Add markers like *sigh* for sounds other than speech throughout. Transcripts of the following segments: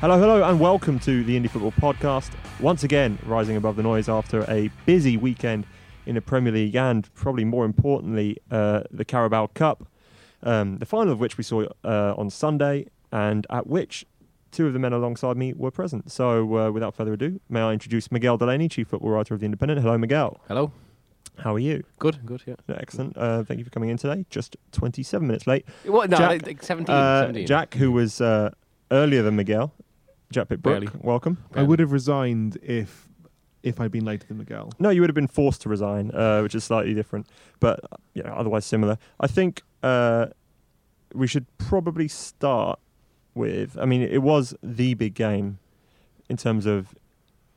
Hello, hello, and welcome to the Indie Football Podcast. Once again, rising above the noise after a busy weekend in the Premier League and probably more importantly, uh, the Carabao Cup, um, the final of which we saw uh, on Sunday, and at which two of the men alongside me were present. So, uh, without further ado, may I introduce Miguel Delaney, Chief Football Writer of The Independent. Hello, Miguel. Hello. How are you? Good, good, yeah. Excellent. Uh, thank you for coming in today. Just 27 minutes late. What? No, Jack, like 17, Uh, 17. Jack, who was uh, earlier than Miguel, Jack Pitt-Brooke, Barely. welcome. I would have resigned if if I'd been later than Miguel. No, you would have been forced to resign, uh, which is slightly different, but you know, otherwise similar. I think uh, we should probably start with. I mean, it was the big game in terms of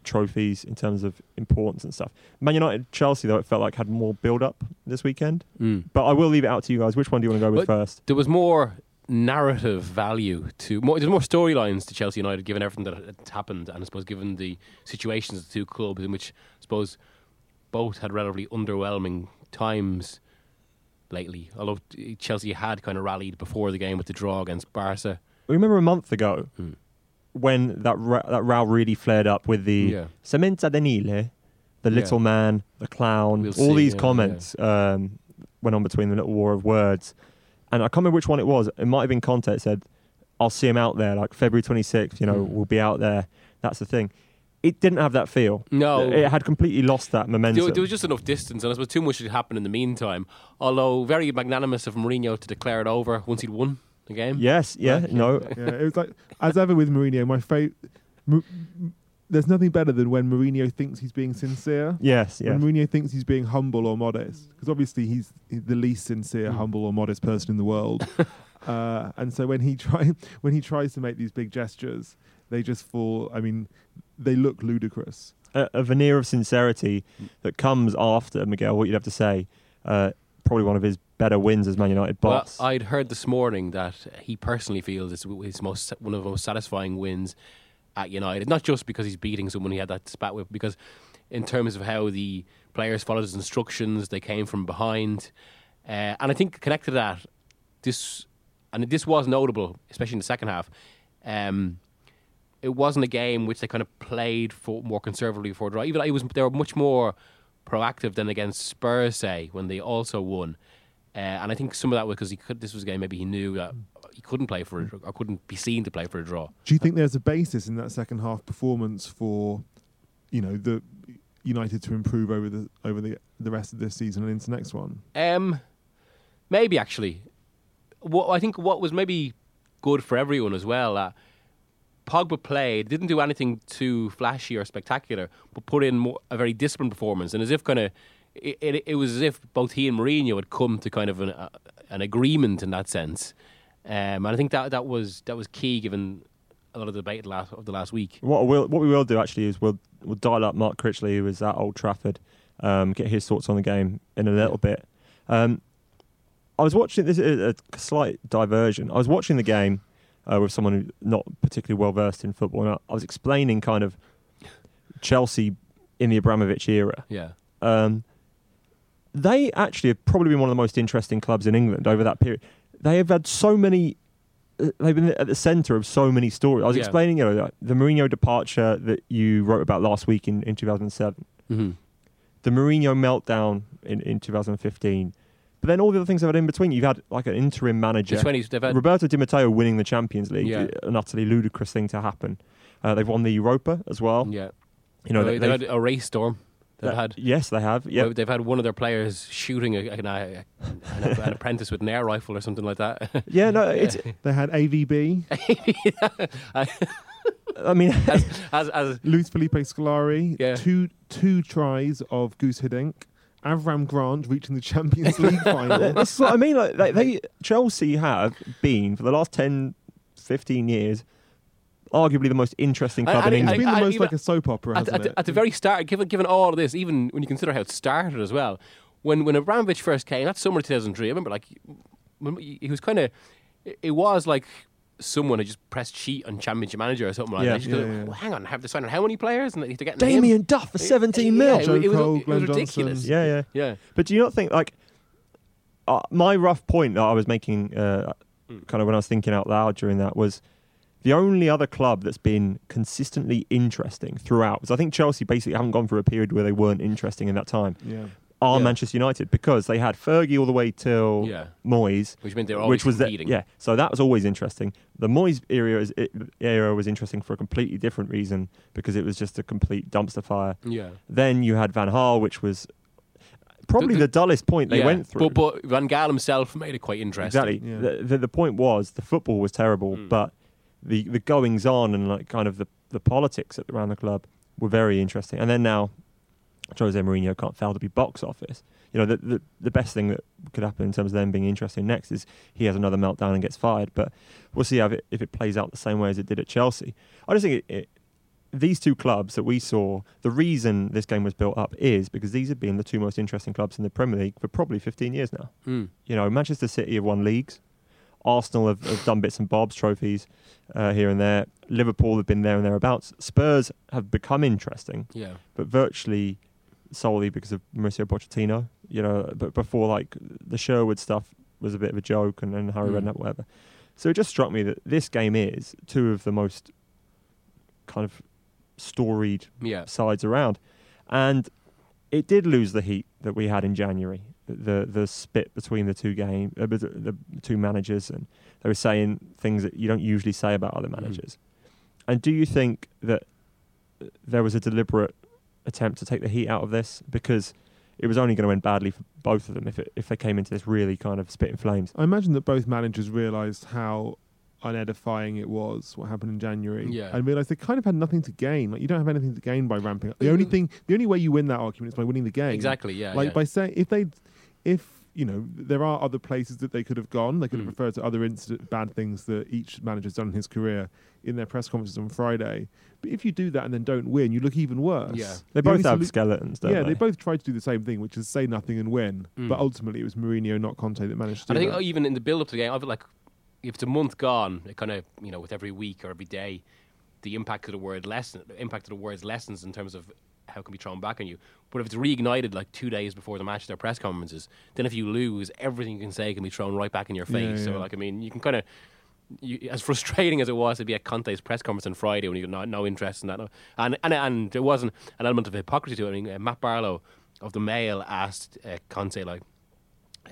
trophies, in terms of importance and stuff. Man United, Chelsea, though, it felt like had more build-up this weekend. Mm. But I will leave it out to you guys. Which one do you want to go with But- first? There was more narrative value to more. There's more storylines to Chelsea United, given everything that had happened, and I suppose given the situations of the two clubs, in which I suppose both had relatively underwhelming times lately. Although Chelsea had kind of rallied before the game with the draw against Barca. Remember a month ago Hmm. when that ro- that row really flared up with the Yeah. demenza senile, the Yeah. little man, the clown, We'll all see, these yeah, comments um, went on between the little war of words. And I can't remember which one it was. It might have been Conte said, I'll see him out there, like February 26th, you know, Hmm. we'll be out there. That's the thing. It didn't have that feel. No. It had completely lost that momentum. There, there was just enough distance, and I suppose too much had happened in the meantime. Although very magnanimous of Mourinho to declare it over once he'd won the game. yes, yeah, Like, no. Yeah, it was like as ever with Mourinho. My favorite. There's nothing better than when Mourinho thinks he's being sincere. Yes, yes. When Mourinho thinks he's being humble or modest, because obviously he's the least sincere, Mm. humble or modest person in the world. *laughs* uh, and so when he try *laughs* when he tries to make these big gestures, they just fall. I mean, they look ludicrous. a, a veneer of sincerity that comes after Miguel. What you'd have to say, uh, probably one of his better wins as Man United boss. Well, I'd heard this morning that he personally feels it's his most one of the most satisfying wins at United. Not just because he's beating someone he had that spat with, because in terms of how the players followed his instructions, they came from behind, uh, and I think connected to that, this and this was notable, especially in the second half. Um, it wasn't a game which they kind of played for more conservatively for a draw. Even it was they were much more proactive than against Spurs, say when they also won. Uh, and I think some of that was because he could. This was a game maybe he knew that he couldn't play for a, or couldn't be seen to play for a draw. Do you think there's a basis in that second half performance for, you know, the United to improve over the over the the rest of this season and into next one? Um, maybe actually, what I think what was maybe good for everyone as well. Uh, Pogba played, didn't do anything too flashy or spectacular, but put in more, a very disciplined performance, and as if kind of. It, it, it was as if both he and Mourinho had come to kind of an, uh, an agreement in that sense, um, and I think that that was that was key given a lot of the debate last, of the last week. what we'll, what we will do actually is we'll we'll dial up Mark Critchley, who was at Old Trafford, um, get his thoughts on the game in a little bit. Um, I was watching this is a slight diversion. I was watching the game uh, with someone who's not particularly well versed in football, and I, I was explaining kind of Chelsea in the Abramovich era. Yeah, Um, they actually have probably been one of the most interesting clubs in England over that period. They have had so many. uh, They've been at the centre of so many stories. I was Yeah. explaining, you know, the Mourinho departure that you wrote about last week in, in 2007, mm-hmm. the Mourinho meltdown in, in 2015, but then all the other things they've had in between. You've had like an interim manager, the twenties they've had. Roberto Di Matteo winning the Champions League, Yeah. an utterly ludicrous thing to happen. Uh, they've won the Europa as well. yeah, You know, they, they, have had a race storm. They've that- had yes, they have. Yeah, They've had one of their players shooting a, uh, an, a, an, apprentice with an air rifle or something like that. *laughs* yeah. No, it's. They had AVB, *laughs* I mean, *laughs* as, as Luiz Felipe Scolari, Yeah. two two tries of Guus Hiddink, Avram Grant reaching the Champions League final. That's what I mean. Like they, they Chelsea have been for the last 10, 15 years, arguably the most interesting club And- in and It's been the I- most like a soap opera, at, at, at the very start, given given all of this, even when you consider how it started as well, when when Abramovich first came, that's summer 2003. I remember like when he was kind of, it, was like someone had just pressed cheat on Championship Manager or something like Yeah. that. Yeah, yeah. well, hang on, have they signed on how many players? And they're getting Damien Duff for 17 mil. It, it was, it was ridiculous. Yeah, yeah. yeah. But do you not think like uh, my rough point that I was making, uh, kind of when I was thinking out loud during that was the only other club that's been consistently interesting throughout. Because I think Chelsea basically haven't gone through a period where they weren't interesting in that time. yeah. Are Yeah. Manchester United because they had Fergie all the way till Yeah. Moyes, Which meant they were always which was the, competing. yeah. So that was always interesting. The Moyes era is, era was interesting for a completely different reason because it was just a complete dumpster fire. Yeah. Then you had Van Gaal, which was probably The- the, dullest point they Yeah. went through. But, but Van Gaal himself made it quite interesting. Exactly. Yeah. The, the the point was the football was terrible, Mm. but the the goings on and like kind of the the politics at, around the club were very interesting. And then now, Jose Mourinho can't fail to be box office. You know, the, the the best thing that could happen in terms of them being interesting next is he has another meltdown and gets fired. But we'll see how it, if it plays out the same way as it did at Chelsea. I just think it, it these two clubs that we saw, the reason this game was built up is because these have been the two most interesting clubs in the Premier League for probably 15 years now. Mm. You know, Manchester City have won leagues. Arsenal have, have done bits and bobs, trophies uh, here and there. Liverpool have been there and thereabouts. Spurs have become interesting, Yeah. but virtually solely because of Mauricio Pochettino. You know, but before like the Sherwood stuff was a bit of a joke, and then Harry Mm. Redknapp, whatever. So it just struck me that this game is two of the most kind of storied Yeah. sides around, and it did lose the heat that we had in January. The the spit between the two game, uh, the two managers, and they were saying things that you don't usually say about other managers. And do you think that there was a deliberate attempt to take the heat out of this because it was only going to end badly for both of them if it, if they came into this really kind of spitting flames? I imagine that both managers realised how unedifying it was what happened in January, Yeah. and realised they kind of had nothing to gain. Like you don't have anything to gain by ramping up. The only Mm. thing, the only way you win that argument is by winning the game. Exactly. Yeah. like yeah. by saying if they, if you know, there are other places that they could have gone. They could have Mm. referred to other incident, bad things that each manager's done in his career in their press conferences on Friday. But if you do that and then don't win, you look even worse. Yeah. They The both have solu- skeletons, don't yeah, they? they both tried to do the same thing, which is say nothing and win. Mm. But ultimately, it was Mourinho, not Conte, that managed to And I think that. even in the build up to the game, I feel like if it's a month gone, it kind of you know with every week or every day, the impact of the word lesson, the impact of the words lessons in terms of how it can be thrown back on you. But if it's reignited like two days before the match, their press conferences, then if you lose, everything you can say can be thrown right back in your face. Yeah, So like I mean, you can kind of. As *laughs* frustrating as it was to be at Conte's press conference on Friday when you got no, no interest in that, and and and there wasn't an element of hypocrisy to it. I mean, uh, Matt Barlow of the Mail asked uh, Conte like,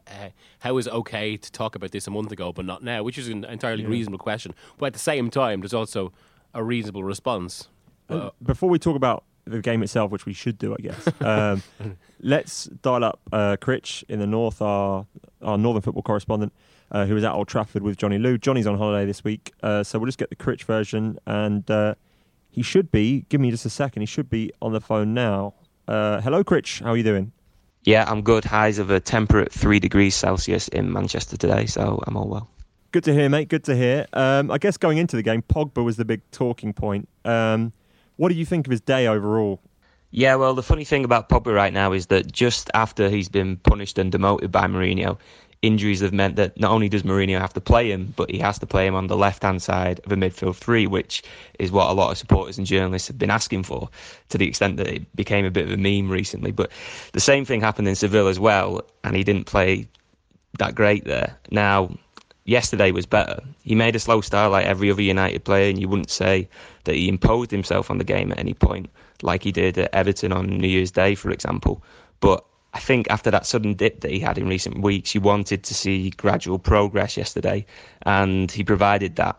uh, how is it okay to talk about this a month ago but not now? Which is an entirely Yeah. reasonable question. But at the same time, there's also a reasonable response. Uh, before we talk about the game itself, which we should do, I guess, um, *laughs* let's dial up uh, Critch in the north, our our northern football correspondent, uh, who was at Old Trafford with Johnny Liew. Johnny's on holiday this week, uh, so we'll just get the Critch version, and uh, he should be. Give me just a second. He should be on the phone now. Uh, hello, Critch. How are you doing? Yeah, I'm good. Highs of a temperate three degrees Celsius in Manchester today, so I'm all well. Good to hear, mate. Good to hear. Um, I guess going into the game, Pogba was the big talking point. Um, what do you think of his day overall? Yeah, well, the funny thing about Pogba right now is that just after he's been punished and demoted by Mourinho, injuries have meant that not only does Mourinho have to play him, but he has to play him on the left-hand side of a midfield three, which is what a lot of supporters and journalists have been asking for, to the extent that it became a bit of a meme recently. But the same thing happened in Seville as well, and he didn't play that great there. Now, yesterday was better. He made a slow start like every other United player, and you wouldn't say that he imposed himself on the game at any point, like he did at Everton on New Year's Day, for example. But I think after that sudden dip that he had in recent weeks, you wanted to see gradual progress yesterday, and he provided that.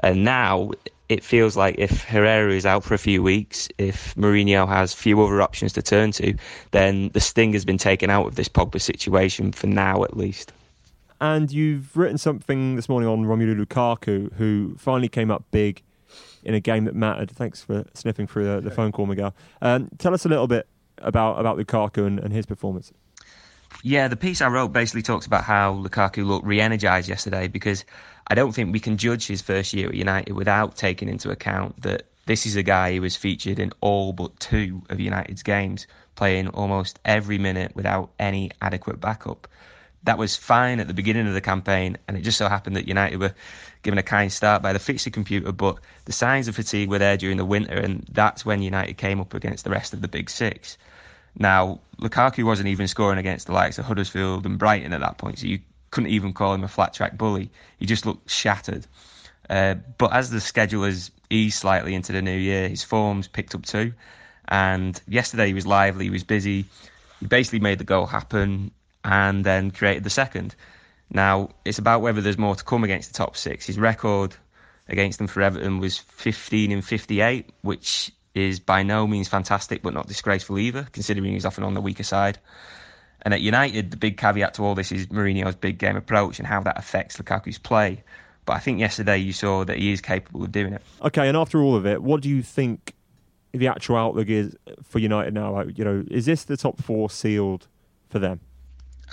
And now it feels like if Herrera is out for a few weeks, if Mourinho has few other options to turn to, then the sting has been taken out of this Pogba situation for now, at least. And you've written something this morning on Romelu Lukaku, who finally came up big in a game that mattered. Thanks for sniffing through the, the phone call, Miguel. Um, tell us a little bit about about Lukaku and, and his performance. Yeah, the piece I wrote basically talks about how Lukaku looked re-energized yesterday because I don't think we can judge his first year at United without taking into account that this is a guy who was featured in all but two of United's games, playing almost every minute without any adequate backup. That was fine at the beginning of the campaign, and it just so happened that United were given a kind start by the fixture computer, but the signs of fatigue were there during the winter, and that's when United came up against the rest of the big six. Now, Lukaku wasn't even scoring against the likes of Huddersfield and Brighton at that point, so you couldn't even call him a flat track bully. He just looked shattered. Uh, but as the schedule has eased slightly into the new year, his form's picked up too. And yesterday he was lively, he was busy. He basically made the goal happen and then created the second. Now, it's about whether there's more to come against the top six. His record against them for Everton was 15 and 58, which is by no means fantastic, but not disgraceful either, considering he's often on the weaker side. And at United, the big caveat to all this is Mourinho's big game approach and how that affects Lukaku's play. But I think yesterday you saw that he is capable of doing it. Okay, and after all of it, what do you think the actual outlook is for United now? Like, you know, is this the top four sealed for them?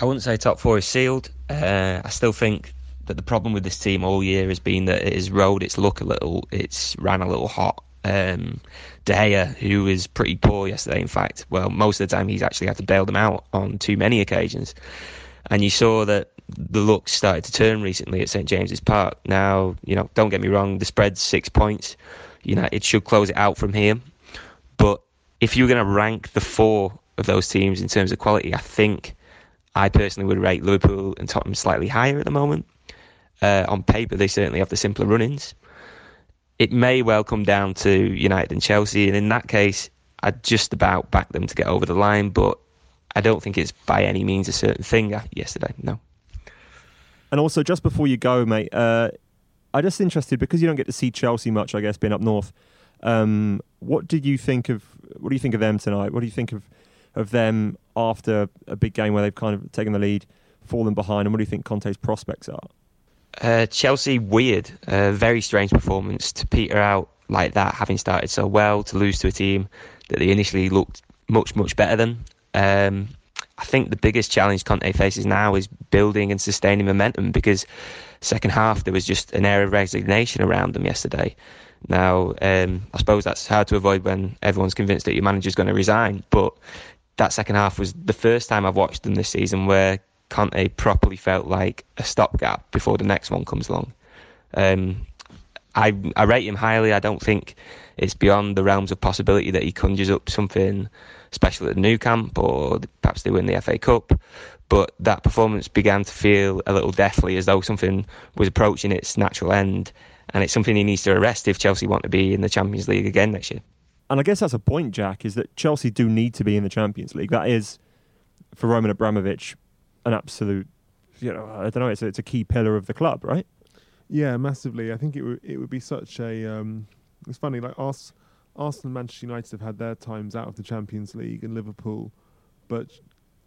I wouldn't say top four is sealed. Uh, I still think that the problem with this team all year has been that it has rode its luck a little. It's ran a little hot um, De Gea, who was pretty poor yesterday, in fact. Well, most of the time he's actually had to bail them out on too many occasions. And you saw that the luck started to turn recently at St James's Park. Now, you know, don't get me wrong, the spread's six points. You know, it should close it out from here. But if you're going to rank the four of those teams in terms of quality, I think I personally would rate Liverpool and Tottenham slightly higher at the moment. Uh, on paper, they certainly have the simpler run-ins it may well come down to United and Chelsea, and in that case, I'd just about back them to get over the line, but I don't think it's by any means a certain thing yesterday. No. And also, just before you go, mate, uh, I'm just interested because you don't get to see Chelsea much, I guess, being up north. Um, what did you think of? What do you think of them tonight? What do you think of of them after a big game where they've kind of taken the lead, fallen behind, and what do you think Conte's prospects are? Uh, Chelsea, weird. Uh, very strange performance to peter out like that, having started so well, to lose to a team that they initially looked much, much better than. Um, I think the biggest challenge Conte faces now is building and sustaining momentum because second half there was just an air of resignation around them yesterday. Now, um, I suppose that's hard to avoid when everyone's convinced that your manager's going to resign, but that second half was the first time I've watched them this season where Conte properly felt like a stopgap before the next one comes along. Um, I I rate him highly. I don't think it's beyond the realms of possibility that he conjures up something special at the Nou Camp or perhaps they win the FA Cup. But that performance began to feel a little deathly, as though something was approaching its natural end, and it's something he needs to arrest if Chelsea want to be in the Champions League again next year. And I guess that's a point, Jack, is that Chelsea do need to be in the Champions League. That is, for Roman Abramovich, an absolute, you know, I don't know, it's a, it's a key pillar of the club, right? Yeah, massively. I think it would it would be such a. Um, it's funny, like Ars- Arsenal and Manchester United have had their times out of the Champions League, and Liverpool, but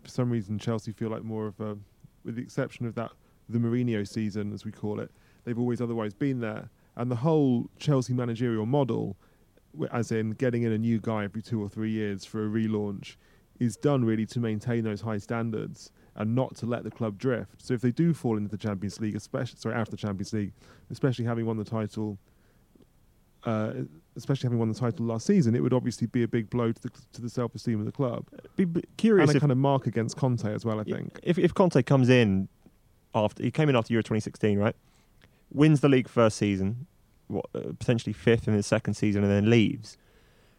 for some reason Chelsea feel like more of a, with the exception of that the Mourinho season, as we call it, they've always otherwise been there. And the whole Chelsea managerial model, as in getting in a new guy every two or three years for a relaunch, is done really to maintain those high standards and not to let the club drift. So if they do fall into the Champions League, especially sorry, out of the Champions League, especially having won the title, uh, especially having won the title last season, it would obviously be a big blow to the to the self esteem of the club. Be, be curious and a kind of mark against Conte as well. I think if if Conte comes in after he came in after Euro 2016, right, wins the league first season, what, uh, potentially fifth in his second season, and then leaves.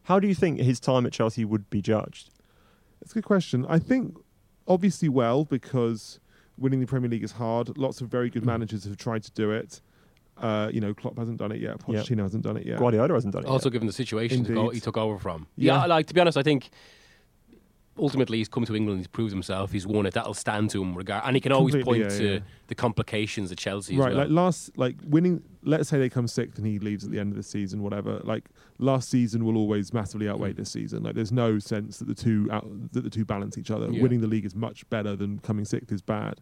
How do you think his time at Chelsea would be judged? It's a good question. I think obviously well because winning the Premier League is hard. Lots of very good mm. managers have tried to do it. Uh, you know, Klopp hasn't done it yet. Pochettino yep. hasn't done it yet. Guardiola hasn't done it. Also, yet. given the situation he took over from. Yeah. yeah, like to be honest, I think ultimately he's come to England, he's proved himself, he's won it. That'll stand to him regard, and he can always point yeah, to yeah. the complications at Chelsea. Right, well. like last, like winning. Let's say they come sixth and he leaves at the end of the season, whatever. Like last season will always massively outweigh mm. this season. Like there's no sense that the two out, that the two balance each other. Yeah. Winning the league is much better than coming sixth is bad.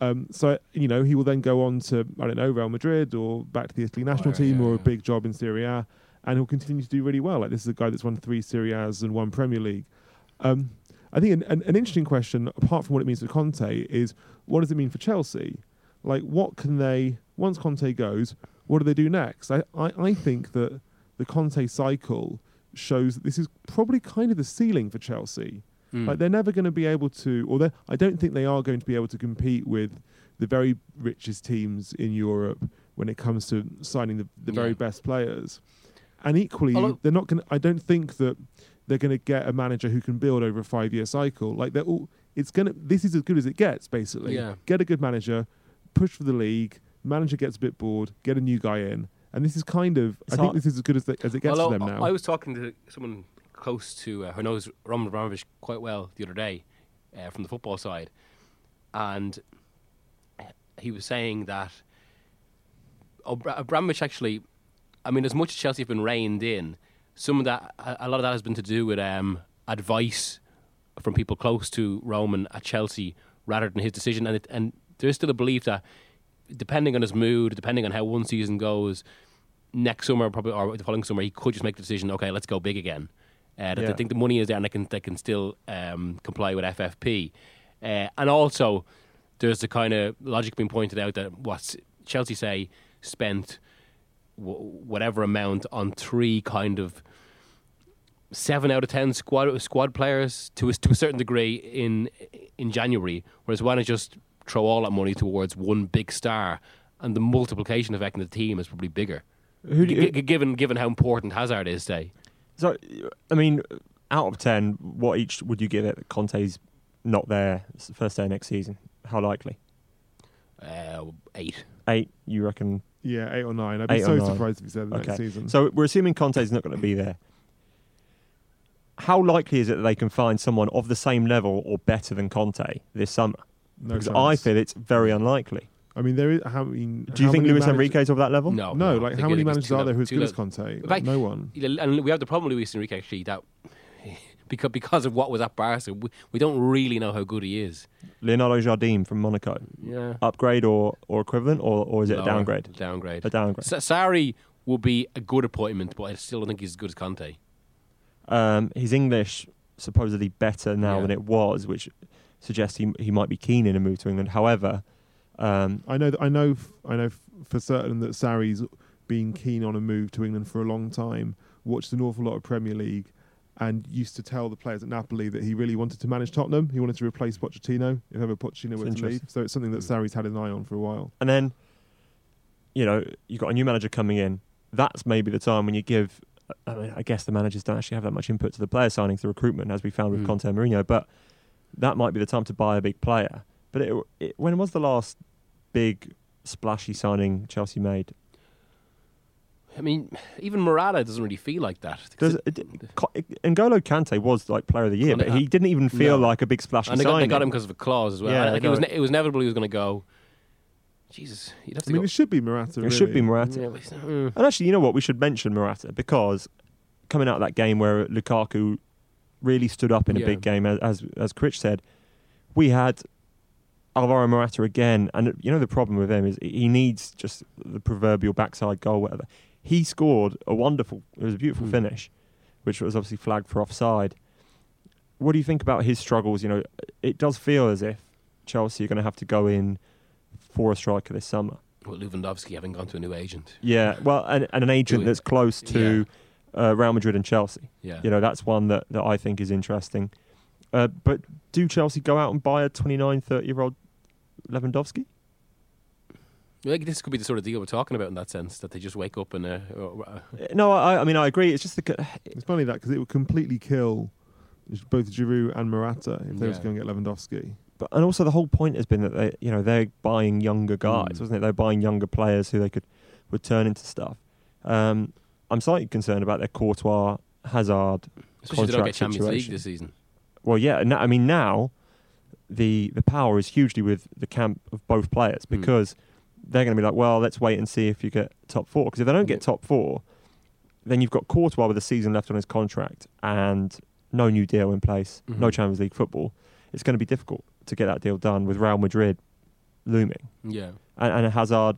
Um, so you know he will then go on to I don't know Real Madrid or back to the Italy national oh, team or a big job in Serie A, and he'll continue to do really well. Like this is a guy that's won three Serie A's and one Premier League. Um, I think an, an, an interesting question, apart from what it means for Conte, is what does it mean for Chelsea? Like, what can they once Conte goes? What do they do next? I, I, I think that the Conte cycle shows that this is probably kind of the ceiling for Chelsea. Mm. Like they're never going to be able to, or I don't think they are going to be able to compete with the very richest teams in Europe when it comes to signing the, the very best players. And equally, Although- they're not going. to I don't think that they're going to get a manager who can build over a five-year cycle. Like they're all. It's gonna. This is as good as it gets. Basically, Yeah. get a good manager, push for the league. Manager gets a bit bored, get a new guy in, and this is kind of. It's I think this is as good as, as it gets Although for them now. I was talking to someone close to uh, who knows Roman Abramovich quite well the other day uh, from the football side, and he was saying that Abra- Abramovich actually, I mean, as much as Chelsea have been reined in, some of that, a lot of that has been to do with um, advice from people close to Roman at Chelsea rather than his decision, and it, and there's still a belief that depending on his mood, depending on how one season goes, next summer probably or the following summer he could just make the decision. Okay, let's go big again. Uh, that Yeah. they think the money is there and they can they can still um, comply with FFP, uh, and also there's the kind of logic being pointed out that what Chelsea say spent whatever amount on three kind of seven out of ten squad squad players to a, to a certain degree in in January, whereas why not just throw all that money towards one big star, and the multiplication effect in the team is probably bigger. Who do you, G- given given how important Hazard is, say. So, I mean, out of 10, what each would you give it Conte's not there first day next season? How likely? Uh, eight. Eight, you reckon? Yeah, eight or nine. I'd be Eight or so nine. surprised if he said the Okay. next season. So, we're assuming Conte's not going to be there. How likely is it that they can find someone of the same level or better than Conte this summer? no because chance. I feel it's very unlikely. I mean, there is. How, I mean, Do you how think many Luis manage- Enrique's of that level? No, No, I like think how many it's managers are low- there who are as too good low. as Conte? In Like, no one. And we have the problem with Luis Enrique actually that because because of what was at Barca, we, we don't really know how good he is. Leonardo Jardim from Monaco. Yeah, Upgrade or, or equivalent, or, or is it a Lower. downgrade? Downgrade. A downgrade. Sa- Sarri will be a good appointment, but I still don't think he's as good as Conte. Um, his English supposedly better now Yeah. than it was, which suggests he he might be keen in a move to England. However, um, I know. That, I know. f- I know f- for certain that Sarri's been keen on a move to England for a long time. Watched an awful lot of Premier League, and used to tell the players at Napoli that he really wanted to manage Tottenham. He wanted to replace Pochettino if ever Pochettino were to leave. So it's something that Sarri's had an eye on for a while. and then you know you've got a new manager coming in. That's maybe the time when you give. I mean, I guess the managers don't actually have that much input to the player signings, the recruitment, as we found with Mm. Conte and Mourinho. But that might be the time to buy a big player. But it, it, when was the last big splashy signing Chelsea made? I mean, even Morata doesn't really feel like that. Does, it, Co- N'Golo Kante was like player of the year, but he didn't even feel no. like a big splash. and they got, they got him because of a clause as well. Yeah, like it was, ne- it was inevitable he was going to go. Jesus, you'd have to I mean, go. it should be Morata. it should be really. Morata. Yeah, mm. And actually, you know what? We should mention Morata because coming out of that game where Lukaku really stood up in a Yeah. big game, as as, as Critch said, we had Alvaro Morata again. And you know the problem with him is he needs just the proverbial backside goal, whatever. He scored a wonderful, it was a beautiful Hmm. finish, which was obviously flagged for offside. What do you think about his struggles? You know, it does feel as if Chelsea are going to have to go in for a striker this summer. Well, Lewandowski having gone to a new agent. Yeah, well, and, and an agent that's close to uh, Real Madrid and Chelsea. Yeah. You know, that's one that, that I think is interesting. Uh, but do Chelsea go out and buy a 29, 30 year old Lewandowski? Like, this could be the sort of deal we're talking about in that sense that they just wake up and uh, uh, Uh, No, I, I mean, I agree. It's just the. It's funny that because it would completely kill both Giroud and Morata if they were to go and get Lewandowski. But, and also, the whole point has been that they, you know, they're buying younger guys, Mm. wasn't it? They're buying younger players who they could would turn into stuff. Um, I'm slightly concerned about their Courtois, Hazard. especially if they don't contract get Champions League situation. this season. Well, yeah, and I mean now the the power is hugely with the camp of both players Hmm. because they're going to be like, well, let's wait and see if you get top four. Because if they don't get top four, then you've got Courtois with a season left on his contract and no new deal in place, no Mhm. Champions League football. It's going to be difficult to get that deal done with Real Madrid looming Yeah. and, and Hazard.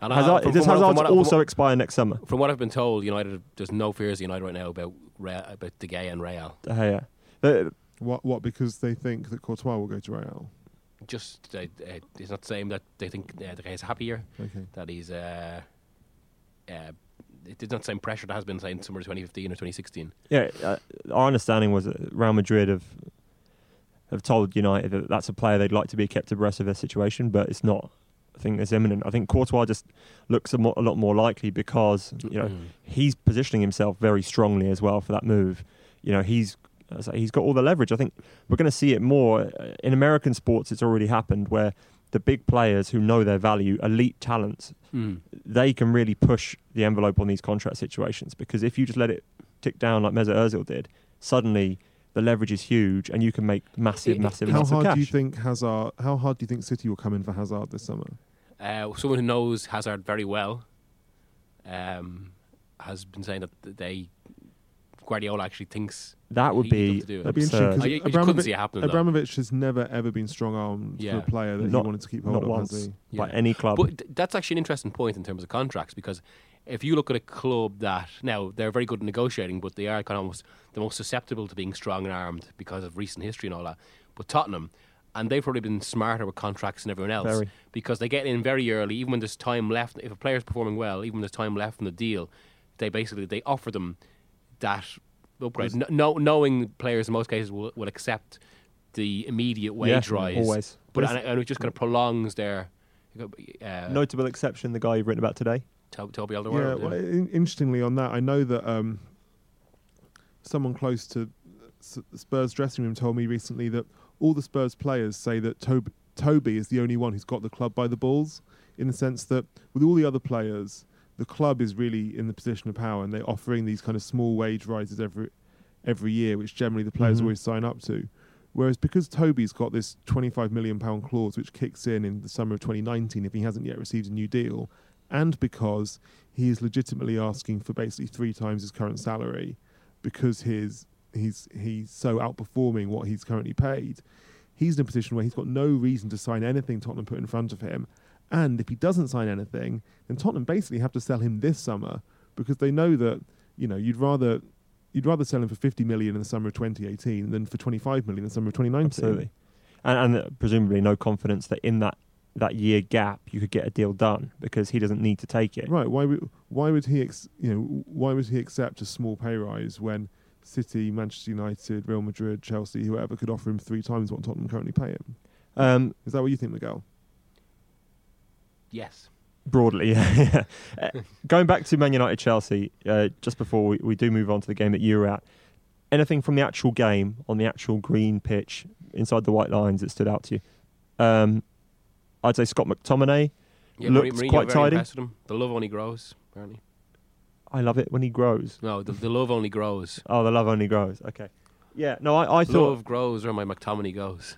And Hazard from- does from what- Hazard from what I- also expire next summer? From what I've been told, United there's no fears at United right now about Real, about De Gea and Real. De Gea. The- What? What? Because they think that Courtois will go to Real. Just uh, uh, it's not saying that they think uh, the guy's happier, Okay. that he's. Uh, uh, it did not same pressure that has been saying summer 2015 or 2016. Yeah, uh, our understanding was that Real Madrid have have told United that that's a player they'd like to be kept abreast of their situation, but it's not. I think it's imminent. I think Courtois just looks a, mo- a lot more likely because you know Mm. he's positioning himself very strongly as well for that move. You know, he's as I say, he's got all the leverage. I think we're going to see it more Uh, in American sports. It's already happened where the big players who know their value, elite talents, Mm. they can really push the envelope on these contract situations because if you just let it tick down like Mesut Ozil did, suddenly the leverage is huge and you can make massive, It- massive How amounts of hard cash. do you think Hazard? How hard do you think City will come in for Hazard this summer? Uh, someone who knows Hazard very well um, has been saying that they Guardiola actually thinks that would he'd be to do. That'd be interesting absurd. because I, I just couldn't see it happening. though. Abramovich has never ever been strong armed Yeah. for a player that Not- he wanted to keep Not hold of. once Has he? by Yeah. any club. But th- that's actually an interesting point in terms of contracts because if you look at a club that now they're very good at negotiating, but they are kind of almost the most susceptible to being strong armed because of recent history and all that. But Tottenham, and they've probably been smarter with contracts than everyone else Very. because they get in very early, even when there's time left. If a player's performing well, even when there's time left in the deal, they basically they offer them that upgrade, no, no, knowing players in most cases will, will accept the immediate wage yeah, rise. always. But But and, and it just kind of prolongs their. Uh, notable exception, the guy you've written about today. To- Toby Yeah. Alderweireld. Well, in, interestingly, on that, I know that um, someone close to S- Spurs dressing room told me recently that all the Spurs players say that Toby, Toby is the only one who's got the club by the balls, in the sense that with all the other players, the club is really in the position of power, and they're offering these kind of small wage rises every every year, which generally the players Mhm. always sign up to. Whereas because Toby's got this 25 million pound clause, which kicks in in the summer of 2019 if he hasn't yet received a new deal, and because he is legitimately asking for basically three times his current salary, because his he's he's so outperforming what he's currently paid, he's in a position where he's got no reason to sign anything Tottenham put in front of him. And if he doesn't sign anything, then Tottenham basically have to sell him this summer because they know that you know you'd rather you'd rather sell him for 50 million in the summer of 2018 than for 25 million in the summer of 2019. Absolutely. And, and presumably no confidence that in that, that year gap you could get a deal done because he doesn't need to take it. Right? Why would why would he ex, you know why would he accept a small pay rise when City, Manchester United, Real Madrid, Chelsea, whoever could offer him three times what Tottenham currently pay him? Um, Is that what you think, Miguel? Yes. broadly, *laughs* yeah. Uh, Going back to Man United Chelsea, uh, just before we, we do move on to the game that you were at, anything from the actual game on the actual green pitch inside the white lines that stood out to you? Um, I'd say Scott McTominay. Yeah, Looks Mourinho quite tidy. impressed with him. The love only grows, apparently. I love it when he grows. No, the, the love only grows. Oh, the love only grows. Okay. Yeah, no, I, I thought Love grows where my McTominay goes.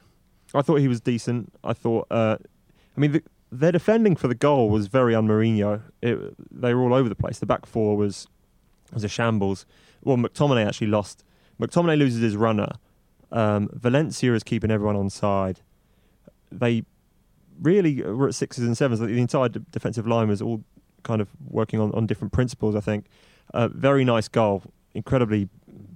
I thought he was decent. I thought, uh, I mean, the, their defending for the goal was very un-Mourinho. It, they were all over the place. The back four was was a shambles. Well, McTominay actually lost. McTominay loses his runner. Um, Valencia is keeping everyone on side. They really were at sixes and sevens. The entire defensive line was all kind of working on, on different principles. I think. Uh, very nice goal. Incredibly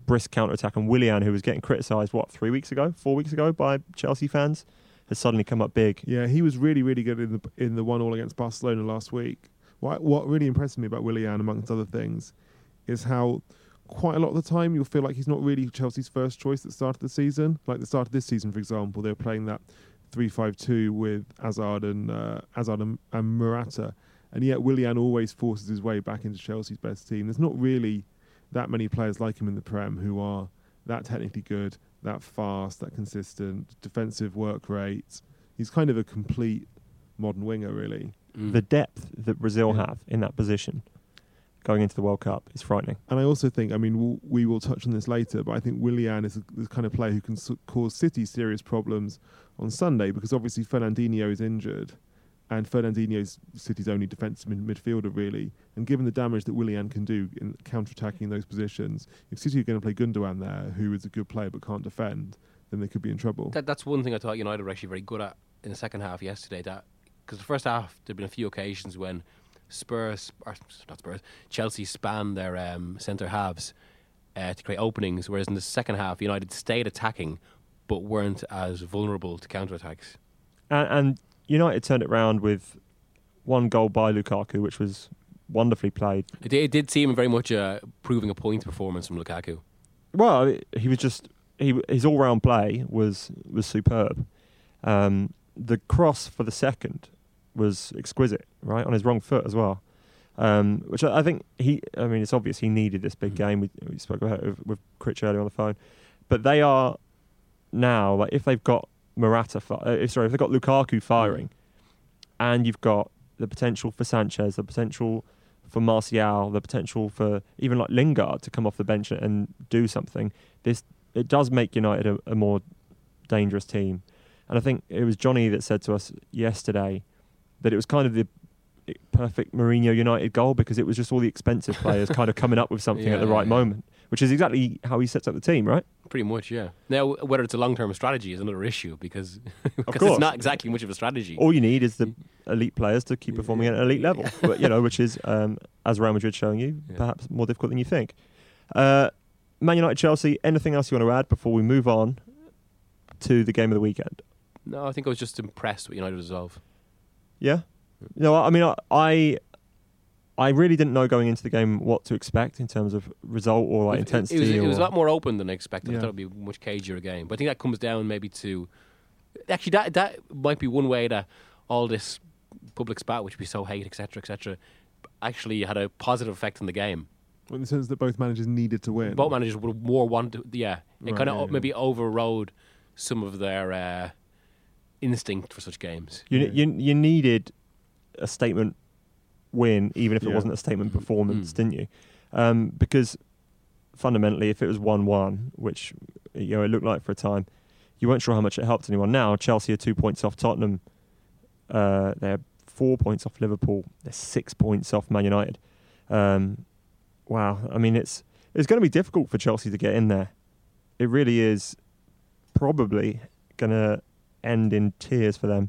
brisk counter attack. And Willian, who was getting criticised, what three weeks ago, four weeks ago by Chelsea fans, has suddenly come up big. Yeah, he was really, really good in the in the one all against Barcelona last week. What what really impressed me about Willian, amongst other things, is how quite a lot of the time you'll feel like he's not really Chelsea's first choice at the start of the season. Like the start of this season, for example, they were playing that three-five-two with Hazard and uh, and, and Morata, and yet Willian always forces his way back into Chelsea's best team. There's not really that many players like him in the Prem who are that technically good, that fast, that consistent, defensive work rate. He's kind of a complete modern winger, really. Mm. The depth that Brazil Yeah. have in that position going into the World Cup is frightening. And I also think, I mean, we'll, we will touch on this later, but I think Willian is the kind of player who can s- cause City serious problems on Sunday because obviously Fernandinho is injured, and Fernandinho's City's only defensive mid- midfielder, really. And given the damage that Willian can do in counter-attacking those positions, if City are going to play Gundogan there, who is a good player but can't defend, then they could be in trouble. That, that's one thing I thought United were actually very good at in the second half yesterday. That because the first half there'd been a few occasions when Spurs, or not Spurs, Chelsea spanned their um, centre halves uh, to create openings, whereas in the second half United stayed attacking but weren't as vulnerable to counterattacks. And, and United turned it round with one goal by Lukaku, which was wonderfully played. It, did- it did seem very much uh, proving a point performance from Lukaku. Well, he was just he his all round play was was superb. Um, the cross for the second was exquisite, right on his wrong foot as well. Um, which I, I think he. I mean, it's obvious he needed this big Mhm. game. We, we spoke about it with, with Critch earlier on the phone, but they are now like if they've got Morata, fi- uh, sorry, if they've got Lukaku firing, and you've got the potential for Sanchez, the potential for Martial, the potential for even like Lingard to come off the bench and do something. This it does make United a, a more dangerous team, and I think it was Johnny that said to us yesterday that it was kind of the perfect Mourinho United goal because it was just all the expensive players kind of coming up with something at the right yeah. moment, which is exactly how he sets up the team, right? Pretty much, yeah. Now, whether it's a long-term strategy is another issue because, *laughs* because it's not exactly much of a strategy. All you need is the *laughs* elite players to keep performing at an elite level, but you know, which is *laughs* um, as Real Madrid showing you, Yeah. perhaps more difficult than you think. Uh, Man United, Chelsea. Anything else you want to add before we move on to the game of the weekend? No, I think I was just impressed with United resolve. Yeah. No, I I mean, I, I, I really didn't know going into the game what to expect in terms of result or like It- intensity. It, was, it was a lot more open than I expected. I thought it'd be a much cagier game, but I think that comes down maybe to actually that that might be one way that all this public spat, which we so hate, etc., etc., actually had a positive effect on the game. in the sense that both managers needed to win. Both managers would more want to, yeah, it Right, kind of yeah, yeah. maybe overrode some of their uh, instinct for such games. You, Yeah. you you needed a statement win, even if it Yeah. wasn't a statement Mm. performance, Mm. didn't you? Um, because fundamentally, if it was one-one, which you know it looked like for a time, you weren't sure how much it helped anyone. Now Chelsea are two points off Tottenham. Uh, they're four points off Liverpool. They're six points off Man United. Um, wow, I mean it's it's going to be difficult for Chelsea to get in there. It really is. Probably going to end in tears for them.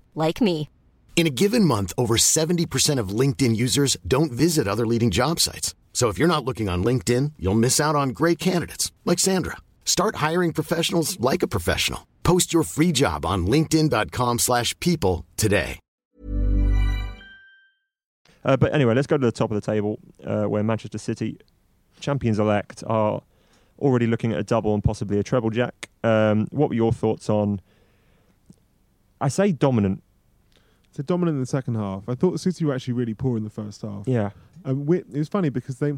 like me. In a given month, over 70% of LinkedIn users don't visit other leading job sites. So if you're not looking on LinkedIn, you'll miss out on great candidates like Sandra. Start hiring professionals like a professional. Post your free job on linkedin.com/people slash people today. Uh, but anyway, let's go to the top of the table uh, where Manchester City, champions elect, are already looking at a double and possibly a treble jack. Um, what were your thoughts on? I say dominant. so dominant in the second half. I thought City were actually really poor in the first half. Yeah. Um, it was funny because they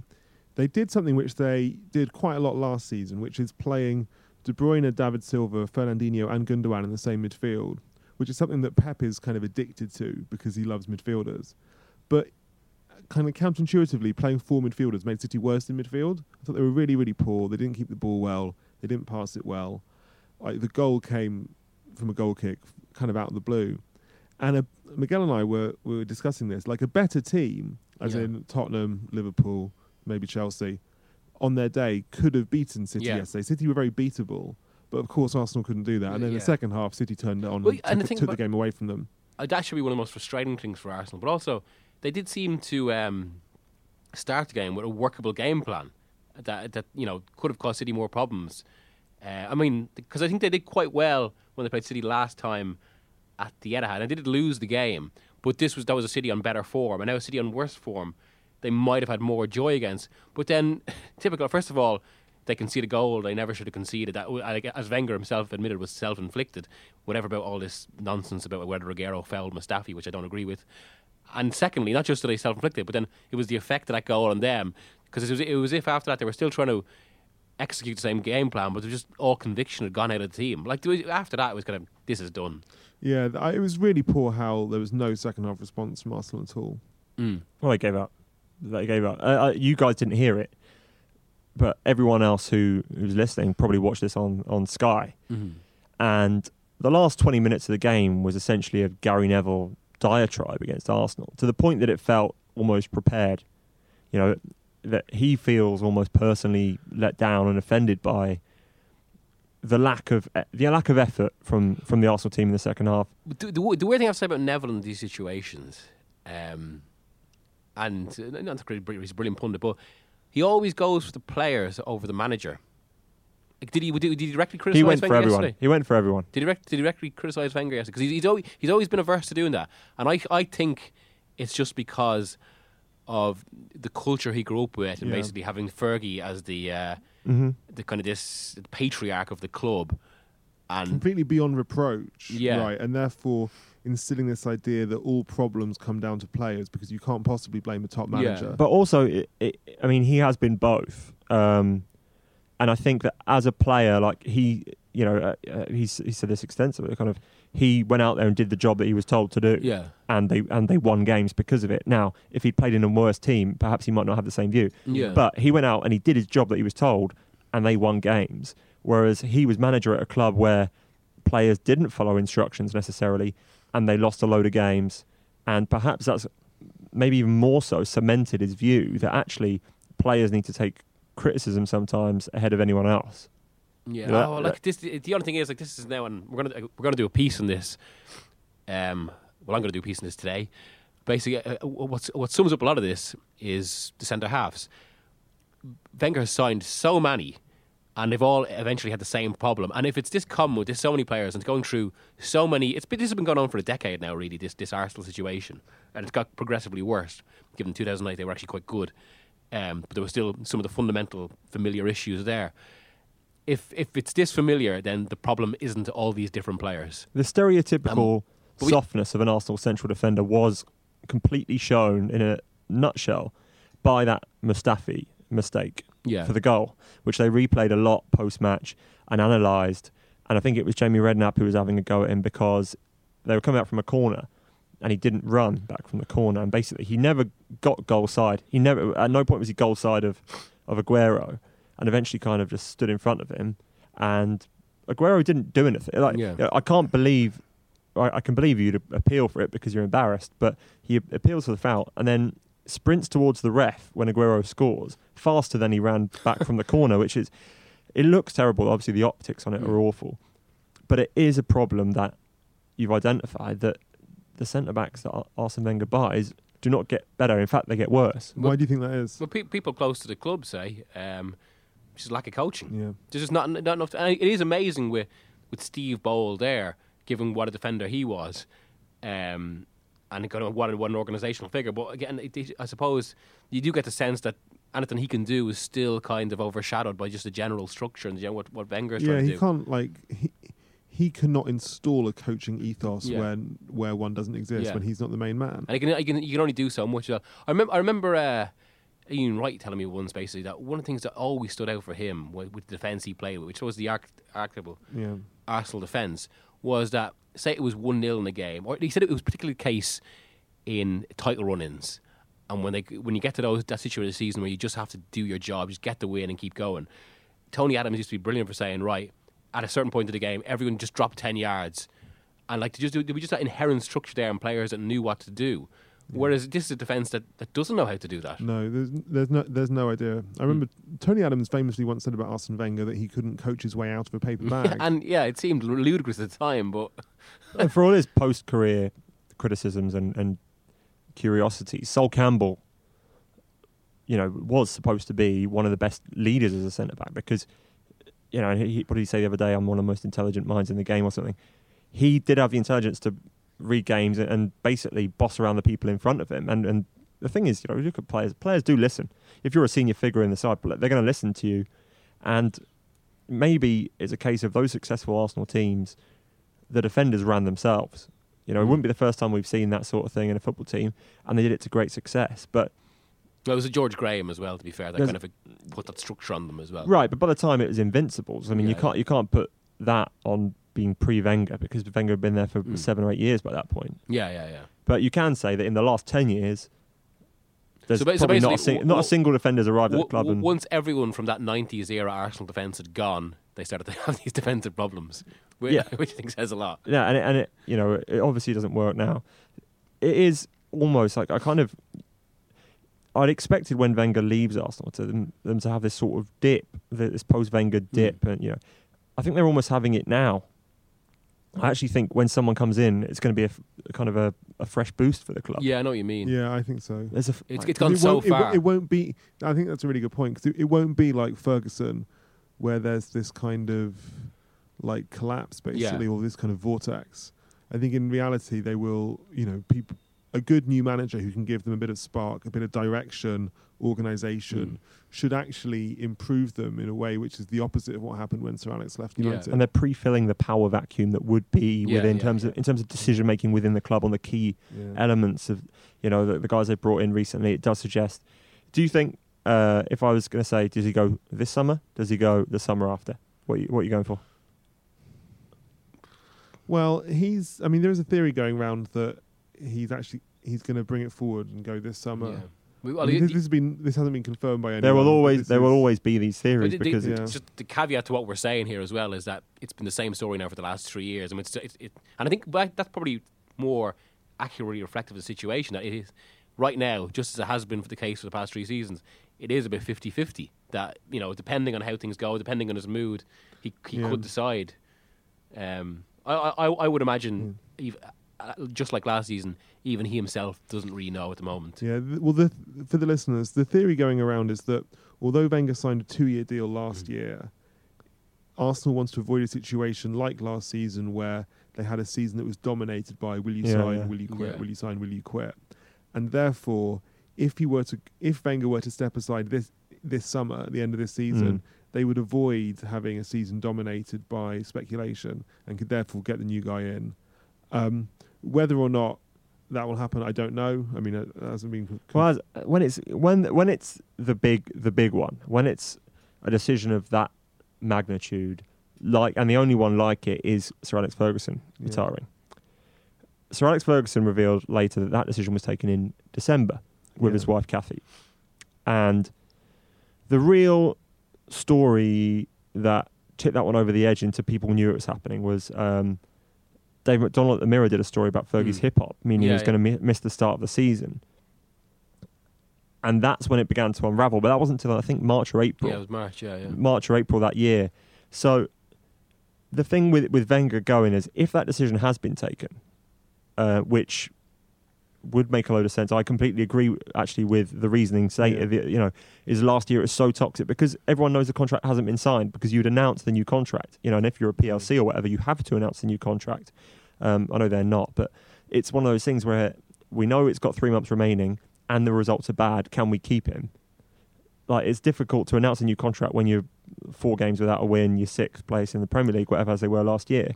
they did something which they did quite a lot last season, which is playing De Bruyne, David Silva, Fernandinho, and Gundogan in the same midfield, which is something that Pep is kind of addicted to because he loves midfielders. But kind of counterintuitively, playing four midfielders made City worse in midfield. I thought they were really, really poor. They didn't keep the ball well. They didn't pass it well. Like the goal came from a goal kick, kind of out of the blue. And uh Miguel and I were, were discussing this. Like a better team, as Yeah. in Tottenham, Liverpool, maybe Chelsea, on their day could have beaten City Yeah. yesterday. City were very beatable, but of course Arsenal couldn't do that. And then in Yeah. the second half, City turned it on Well, and, the took, thing took the game away from them. uh, that should be one of the most frustrating things for Arsenal. But also, they did seem to um, start the game with a workable game plan that that you know could have caused City more problems. Uh, I mean, because I think they did quite well when they played City last time at the Etihad, and they did lose the game. But this was that was a City on better form, and now a City on worse form. They might have had more joy against. But then, *laughs* typical. First of all, they conceded a goal they never should have conceded. That, as Wenger himself admitted, was self-inflicted. Whatever about all this nonsense about whether Aguero fouled Mustafi, which I don't agree with. And secondly, not just that they self-inflicted, but then it was the effect of that goal on them. Because it was, it was if after that they were still trying to execute the same game plan, but it was just all conviction had gone out of the team. Like after that, it was kind of this is done. Yeah, it was really poor how there was no second half response from Arsenal at all. Well, they gave up. They gave up. Uh, uh, you guys didn't hear it. but everyone else who who's listening probably watched this on on Sky. Mhm. And the last 20 minutes of the game was essentially a Gary Neville diatribe against Arsenal to the point that it felt almost prepared. You know, that he feels almost personally let down and offended by the lack of the lack of effort from, from the Arsenal team in the second half. The, the, the weird thing I have to say about Neville in these situations, um, and uh, not to he's a brilliant pundit, but he always goes for the players over the manager. Like, did he did, did he directly criticize He went Wenger for everyone. yesterday? He went for everyone. Did he, direct, did he directly criticize Wenger yesterday? Because he's, he's always he's always been averse to doing that, and I I think it's just because of the culture he grew up with, and Yeah. basically having Fergie as the uh, hmm the kind of this patriarch of the club, and completely beyond reproach. Yeah. Right. And therefore instilling this idea that all problems come down to players because you can't possibly blame a top Yeah. manager. But also, it, it, I mean, he has been both. Um, and I think that as a player, like he, you know, uh, uh, he's, he said this extensively. Kind of, he went out there and did the job that he was told to do, yeah, and they and they won games because of it. Now, if he'd played in a worse team, perhaps he might not have the same view. yeah, But he went out and he did his job that he was told, and they won games. Whereas he was manager at a club where players didn't follow instructions necessarily, and they lost a load of games. And perhaps that's maybe even more so cemented his view that actually players need to take criticism sometimes ahead of anyone else. Yeah. Yeah. Oh, like this. The only thing is, like, this is now, and we're gonna we're gonna do a piece on this. Um, well, I'm gonna do a piece on this today. Basically, uh, what's what sums up a lot of this is the centre halves. Wenger has signed so many, and they've all eventually had the same problem. And if it's this common with this so many players and it's going through so many, it's been, this has been going on for a decade now. Really, this this Arsenal situation, and it's got progressively worse. Given 2008, they were actually quite good, um, but there were still some of the fundamental familiar issues there if if it's this familiar, then the problem isn't all these different players. The stereotypical Um, but we- softness of an Arsenal central defender was completely shown in a nutshell by that Mustafi mistake Yeah. for the goal, which they replayed a lot post match and analysed. And I think it was Jamie Redknapp who was having a go at him because they were coming out from a corner and he didn't run back from the corner. And basically, he never got goal side. He never, at no point was he goal side of, of Aguero and eventually kind of just stood in front of him. And Aguero didn't do anything. Like, Yeah. I can't believe, I, I can believe you'd appeal for it because you're embarrassed, but he appeals for the foul and then sprints towards the ref when Aguero scores faster than he ran back from the corner, which is, it looks terrible. Obviously, the optics on it are awful, but it is a problem that you've identified that the centre backs that Arsene Wenger buys do not get better. In fact, they get worse. Why do you think that is? Well, pe- people close to the club say um, just lack of coaching. Yeah. There's just not not enough. and it is amazing with with Steve Bould there, given what a defender he was, um, and kind of what, what an organisational figure. But again, it, I suppose you do get the sense that anything he can do is still kind of overshadowed by just the general structure and you know, what what Wenger's Yeah, trying to do. Yeah, he can't like he, he cannot install a coaching ethos Yeah. when where one doesn't exist Yeah. when he's not the main man. And you can, you can, you can only do so much. I remember, I remember uh, Ian Wright telling me once basically that one of the things that always stood out for him with, with the defence he played with, which was the arch- Yeah. Arsenal defence, was that say it was one 0 in a game, or he said it was particularly the case in title run-ins, and when they when you get to those that situation of the season where you just have to do your job, just get the win and keep going. Tony Adams used to be brilliant for saying, right, at a certain point of the game, everyone just drop ten yards, and like to just do, there was just that inherent structure there and players that knew what to do. Whereas this is a defence that, that doesn't know how to do that. No, there's there's no there's no idea. Hmm. I remember Tony Adams famously once said about Arsene Wenger that he couldn't coach his way out of a paper *laughs* bag. and yeah, it seemed ludicrous at the time, but and *laughs* for all his post-career criticisms and, and curiosities, Sol Campbell, you know, was supposed to be one of the best leaders as a centre back because, you know, he, what did he say the other day? I'm one of the most intelligent minds in the game or something. He did have the intelligence to read games and, basically boss around the people in front of him. And and the thing is, you know, look at players. Players do listen. If you're a senior figure in the side, they're going to listen to you. And maybe it's a case of those successful Arsenal teams, the defenders ran themselves. You know, it wouldn't be the first time we've seen that sort of thing in a football team, and they did it to great success. But well, it was a George Graham as well. To be fair, that kind of uh, put that structure on them as well. right, but by the time it was Invincibles, I mean, you can't you can't put that on being pre-Wenger because Wenger had been there for Mm. seven or eight years by that point. Yeah, yeah, yeah. But you can say that in the last ten years, there's So so not a, sing- not a single defender's arrived at the club. and once everyone from that 90s era Arsenal defence had gone, they started to *laughs* have these defensive problems, which, Yeah. *laughs* which I think says a lot. yeah, and it, and it you know it obviously doesn't work now. It is almost like I kind of I'd expected when Wenger leaves Arsenal to them, them to have this sort of dip, this post-Wenger Hmm. dip, and you know, I think they're almost having it now. I oh. actually think when someone comes in, it's going to be a, f- a kind of a, a fresh boost for the club. Yeah, I know what you mean. Yeah, I think so. There's a f- It's, it's gone it so won't, it wo- far. It, won't be. I think that's a really good point because it, it won't be like Ferguson, where there's this kind of like collapse, basically, Yeah. or this kind of vortex. I think in reality they will. You know, people. A good new manager who can give them a bit of spark, a bit of direction, organisation, Mm. should actually improve them in a way which is the opposite of what happened when Sir Alex left Yeah. United. and they're pre-filling the power vacuum that would be Yeah, within yeah, terms yeah. of in terms of decision making within the club on the key Yeah. elements of you know the, the guys they brought in recently. It does suggest. Do you think uh, if I was going to say, does he go this summer? Does he go the summer after? What you, what are you going for? Well, he's. I mean, there is a theory going around that he's actually he's going to bring it forward and go this summer. Yeah. We- I mean, it- this, this has been this hasn't been confirmed by anyone. there will always this there will always be these theories But the- because the, Yeah. just the caveat to what we're saying here as well is that it's been the same story now for the last three years. I mean, it's, it, it, and I think that's probably more accurately reflective of the situation. That it is right now, just as it has been for the case for the past three seasons, it is about 50-50. That you know, depending on how things go, depending on his mood, he he Yeah. could decide. Um, I, I I would imagine, Hmm. Ev uh, just like last season, even he himself doesn't really know at the moment. Yeah. Well, the, for the listeners, the theory going around is that although Wenger signed a two-year deal last year, Arsenal wants to avoid a situation like last season where they had a season that was dominated by "Will you Yeah, sign? yeah. Will you quit? Yeah. Will you sign? Will you quit?" And therefore, if he were to, if Wenger were to step aside this this summer at the end of this season, Mm. they would avoid having a season dominated by speculation and could therefore get the new guy in. Um, whether or not that will happen, I don't know. I mean, it hasn't been. con- well, as, when it's when when it's the big the big one when it's a decision of that magnitude like and the only one like it is Sir Alex Ferguson Yeah. retiring. Sir Alex Ferguson revealed later that that decision was taken in December with Yeah. his wife Cathy, and the real story that tipped that one over the edge into people knew it was happening was um, Dave McDonald at the Mirror did a story about Fergie's Mm. hip hop, meaning he was yeah. going to mi- miss the start of the season. And that's when it began to unravel. But that wasn't until I think March or April. Yeah, it was March. Yeah, yeah. March or April that year. So the thing with with Wenger going is if that decision has been taken, uh, which would make a load of sense. I completely agree actually with the reasoning say Yeah. you know is last year it was so toxic because everyone knows the contract hasn't been signed because you'd announce the new contract you know and if you're a PLC or whatever you have to announce the new contract um, I know they're not but it's one of those things where we know it's got three months remaining and the results are bad can we keep him like it's difficult to announce a new contract when you're four games without a win, you're sixth place in the Premier League, whatever as they were last year.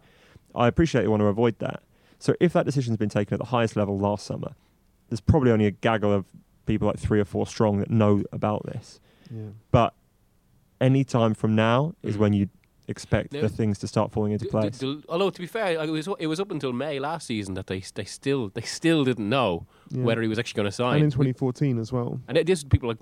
I appreciate you want to avoid that. So if that decision's been taken at the highest level last summer, there's probably only a gaggle of people like three or four strong that know about this. Yeah. But any time from now is Mhm. when you expect Now, the things to start falling into D- place. d- d- although to be fair, it was it was up until May last season that they they still they still didn't know Yeah. whether he was actually going to sign. and in We- 2014 as well. and it, this is people like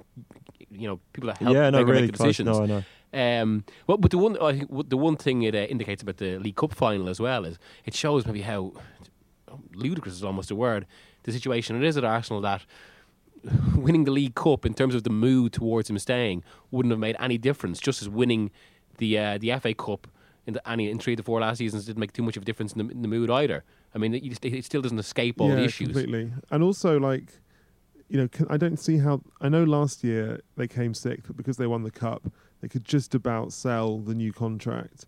you know people that help yeah, no, Wenger really make the close. decisions. No, I know. Um, well, but the one I think the one thing it uh, indicates about the League Cup final as well is it shows maybe how ludicrous is almost a word the situation it is at Arsenal that *laughs* winning the League Cup in terms of the mood towards him staying wouldn't have made any difference. Just as winning the uh, the FA Cup in the any in three the four last seasons didn't make too much of a difference in the, in the mood either. I mean, it, it still doesn't escape all yeah, the issues. completely. And also, like, you know, I don't see how. I know last year they came sixth, but because they won the cup, they could just about sell the new contract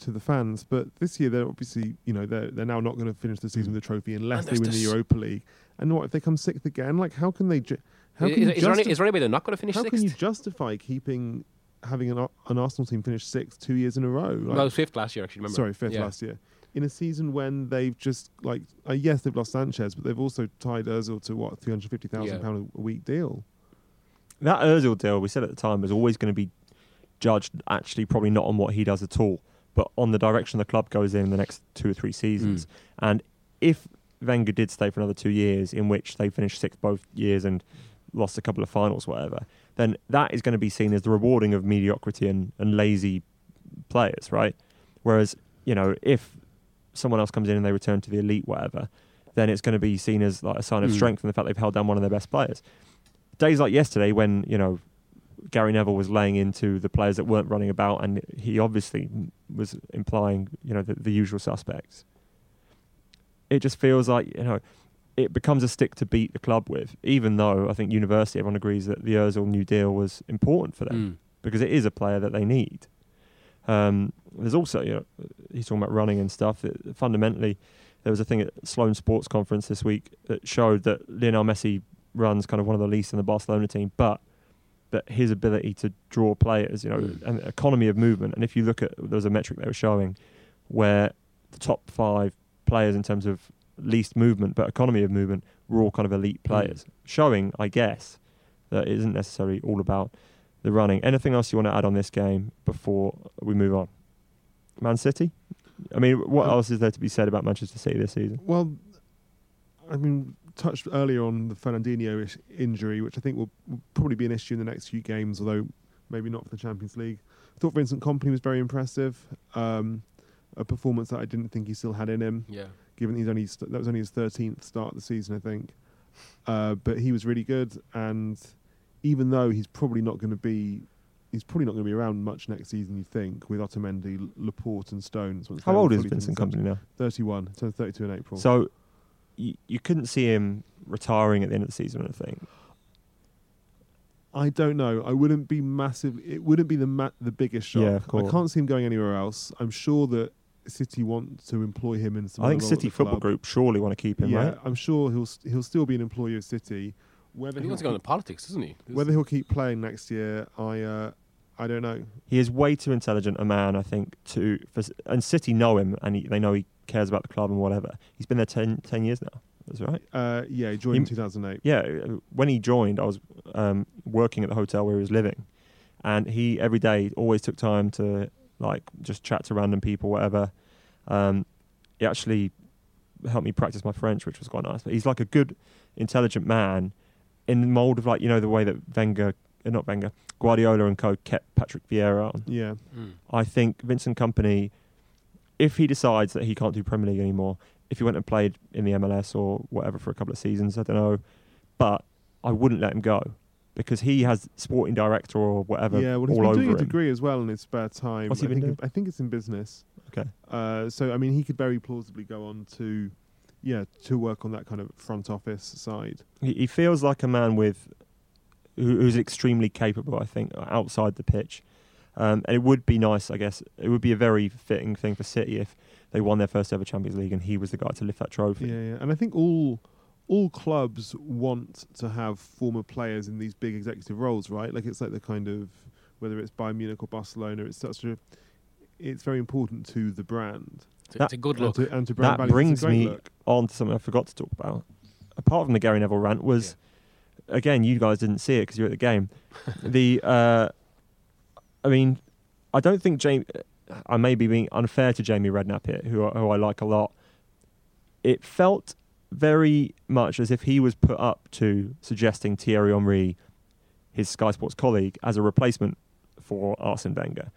to the fans. But this year, they're obviously, you know, they're they're now not going to finish the season with a trophy unless they win the this- Europa League. And what if they come sixth again? Like, how can they? Ju- how Is, can you is, there any, is there any way they're not going to finish how sixth? can you justify keeping having an, an Arsenal team finish sixth two years in a row? Like, well, it was fifth last year. Actually, remember? Sorry, fifth Yeah. last year. In a season when they've just like uh, yes, they've lost Sanchez, but they've also tied Özil to what three hundred fifty thousand Yeah. pound a week deal. That Özil deal, we said at the time, was always going to be judged actually probably not on what he does at all, but on the direction the club goes in the next two or three seasons. And if Wenger did stay for another two years, in which they finished sixth both years and lost a couple of finals, whatever, then that is going to be seen as the rewarding of mediocrity and, and lazy players, right? Whereas, you know, if someone else comes in and they return to the elite, whatever, then it's going to be seen as like a sign of Mm. strength and the fact they've held down one of their best players. Days like yesterday, when you know Gary Neville was laying into the players that weren't running about, and he obviously was implying, you know, the, the usual suspects. It just feels like you know, it becomes a stick to beat the club with. Even though I think University, everyone agrees that the Özil new deal was important for them Mm. because it is a player that they need. Um, there's also, you know, he's talking about running and stuff. It, fundamentally, there was a thing at Sloan Sports Conference this week that showed that Lionel Messi runs kind of one of the least in the Barcelona team, but that his ability to draw players, you know, Mm. and economy of movement. And if you look at, there was a metric they were showing where the top five players in terms of least movement, but economy of movement, were all kind of elite players, showing, I guess, that it isn't necessarily all about the running. Anything else you want to add on this game before we move on? Man City? I mean, what Um, else is there to be said about Manchester City this season? Well, I mean, touched earlier on the Fernandinho injury, which I think will, will probably be an issue in the next few games, although maybe not for the Champions League. I thought Vincent Kompany was very impressive. Um, a performance that I didn't think he still had in him, Yeah. given he's only st- that was only his 13th start of the season, I think. Uh, but he was really good, and even though he's probably not going to be. He's probably not going to be around much next season, you think, with Otamendi, Laporte, and Stones. How old is Vincent fit Kompany now? 31. Turns 32 in April. So you, you couldn't see him retiring at the end of the season, I think. I don't know. I wouldn't be massive. It wouldn't be the ma- the biggest shock. Yeah, of course. I can't see him going anywhere else. I'm sure that City want to employ him in some. I think City Football club. Group surely want to keep him, Yeah, right? I'm sure he'll st- he'll still be an employee of City. Whether He wants to go into politics, doesn't he? whether he'll keep playing next year, I uh, I don't know. He is way too intelligent a man, I think, to for, and City know him and he, they know he cares about the club and whatever. He's been there 10, 10 years now. That's right. Uh, yeah, he joined He- in 2008. Yeah, uh, when he joined, I was um, working at the hotel where he was living, and he every day always took time to like just chat to random people, whatever. Um, he actually helped me practice my French, which was quite nice. But he's like a good, intelligent man in the mold of like you know the way that Wenger, uh, not Wenger, Guardiola and co kept Patrick Vieira on. Yeah, Mm. I think Vincent Kompany, if he decides that he can't do Premier League anymore, if he went and played in the MLS or whatever for a couple of seasons, I don't know, but I wouldn't let him go because he has sporting director or whatever yeah. Well, he's been doing a him. degree as well in his spare time. What's he I been think doing? I think it's in business. Okay. Uh, so I mean, he could very plausibly go on to, yeah, to work on that kind of front office side. He, he feels like a man with who, who's extremely capable. I think outside the pitch, um, and it would be nice. I guess it would be a very fitting thing for City if they won their first ever Champions League and he was the guy to lift that trophy. Yeah, yeah, and I think all all clubs want to have former players in these big executive roles, right? Like it's like the kind of whether it's Bayern Munich or Barcelona, it's such a it's very important to the brand It's, a- it's a good and look. to, and to brand that value. Brings me look. on to something I forgot to talk about. Apart from the Gary Neville rant, was again you guys didn't see it because you were at the game. *laughs* the uh, I mean, I don't think Jamie. I may be being unfair to Jamie Redknapp here, who who I like a lot. It felt very much as if he was put up to suggesting Thierry Henry, his Sky Sports colleague, as a replacement for Arsene Wenger.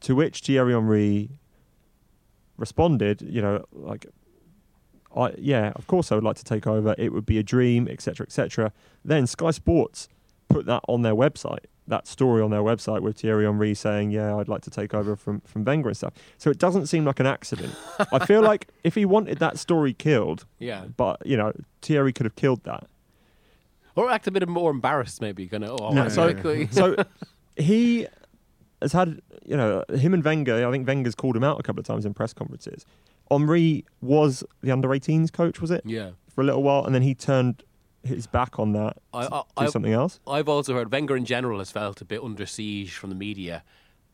To which Thierry Henry responded, you know, like, I, yeah, of course I would like to take over. It would be a dream, etc., etc. Then Sky Sports put that on their website, that story on their website with Thierry Henry saying, "Yeah, I'd like to take over from from Wenger and stuff." So it doesn't seem like an accident. I feel like *laughs* if he wanted that story killed, Yeah. but you know, Thierry could have killed that. Or act a bit more embarrassed, maybe. Kind of, oh, No, I'm so- sorry. *laughs* So he has had, you know, him and Wenger. I think Wenger's called him out a couple of times in press conferences. Henry was the under 18s coach, was it, yeah. for a little while, and then he turned his back on that I- I- do I- something else. I've also heard Wenger in general has felt a bit under siege from the media,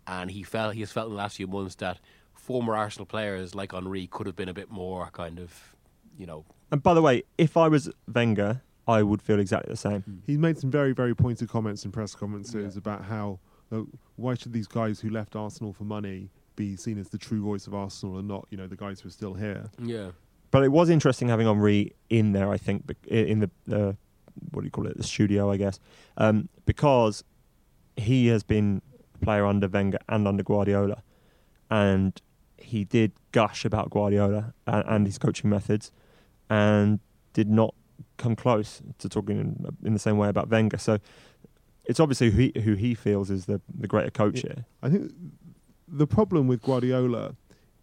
and he felt he has felt in the last few months that former Arsenal players like Henry could have been a bit more kind of, you know, And by the way, if I was Wenger, I would feel exactly the same. He's made some very, very pointed comments in press conferences about how uh, why should these guys who left Arsenal for money be seen as the true voice of Arsenal and not, you know, the guys who are still here. yeah. But it was interesting having Henry in there. I think in the, the what do you call it, the studio, I guess, um, because he has been a player under Wenger and under Guardiola, and he did gush about Guardiola and, and his coaching methods, and did not come close to talking in, in the same way about Wenger. So it's obviously who he, who he feels is the the greater coach Yeah. here. I think the problem with Guardiola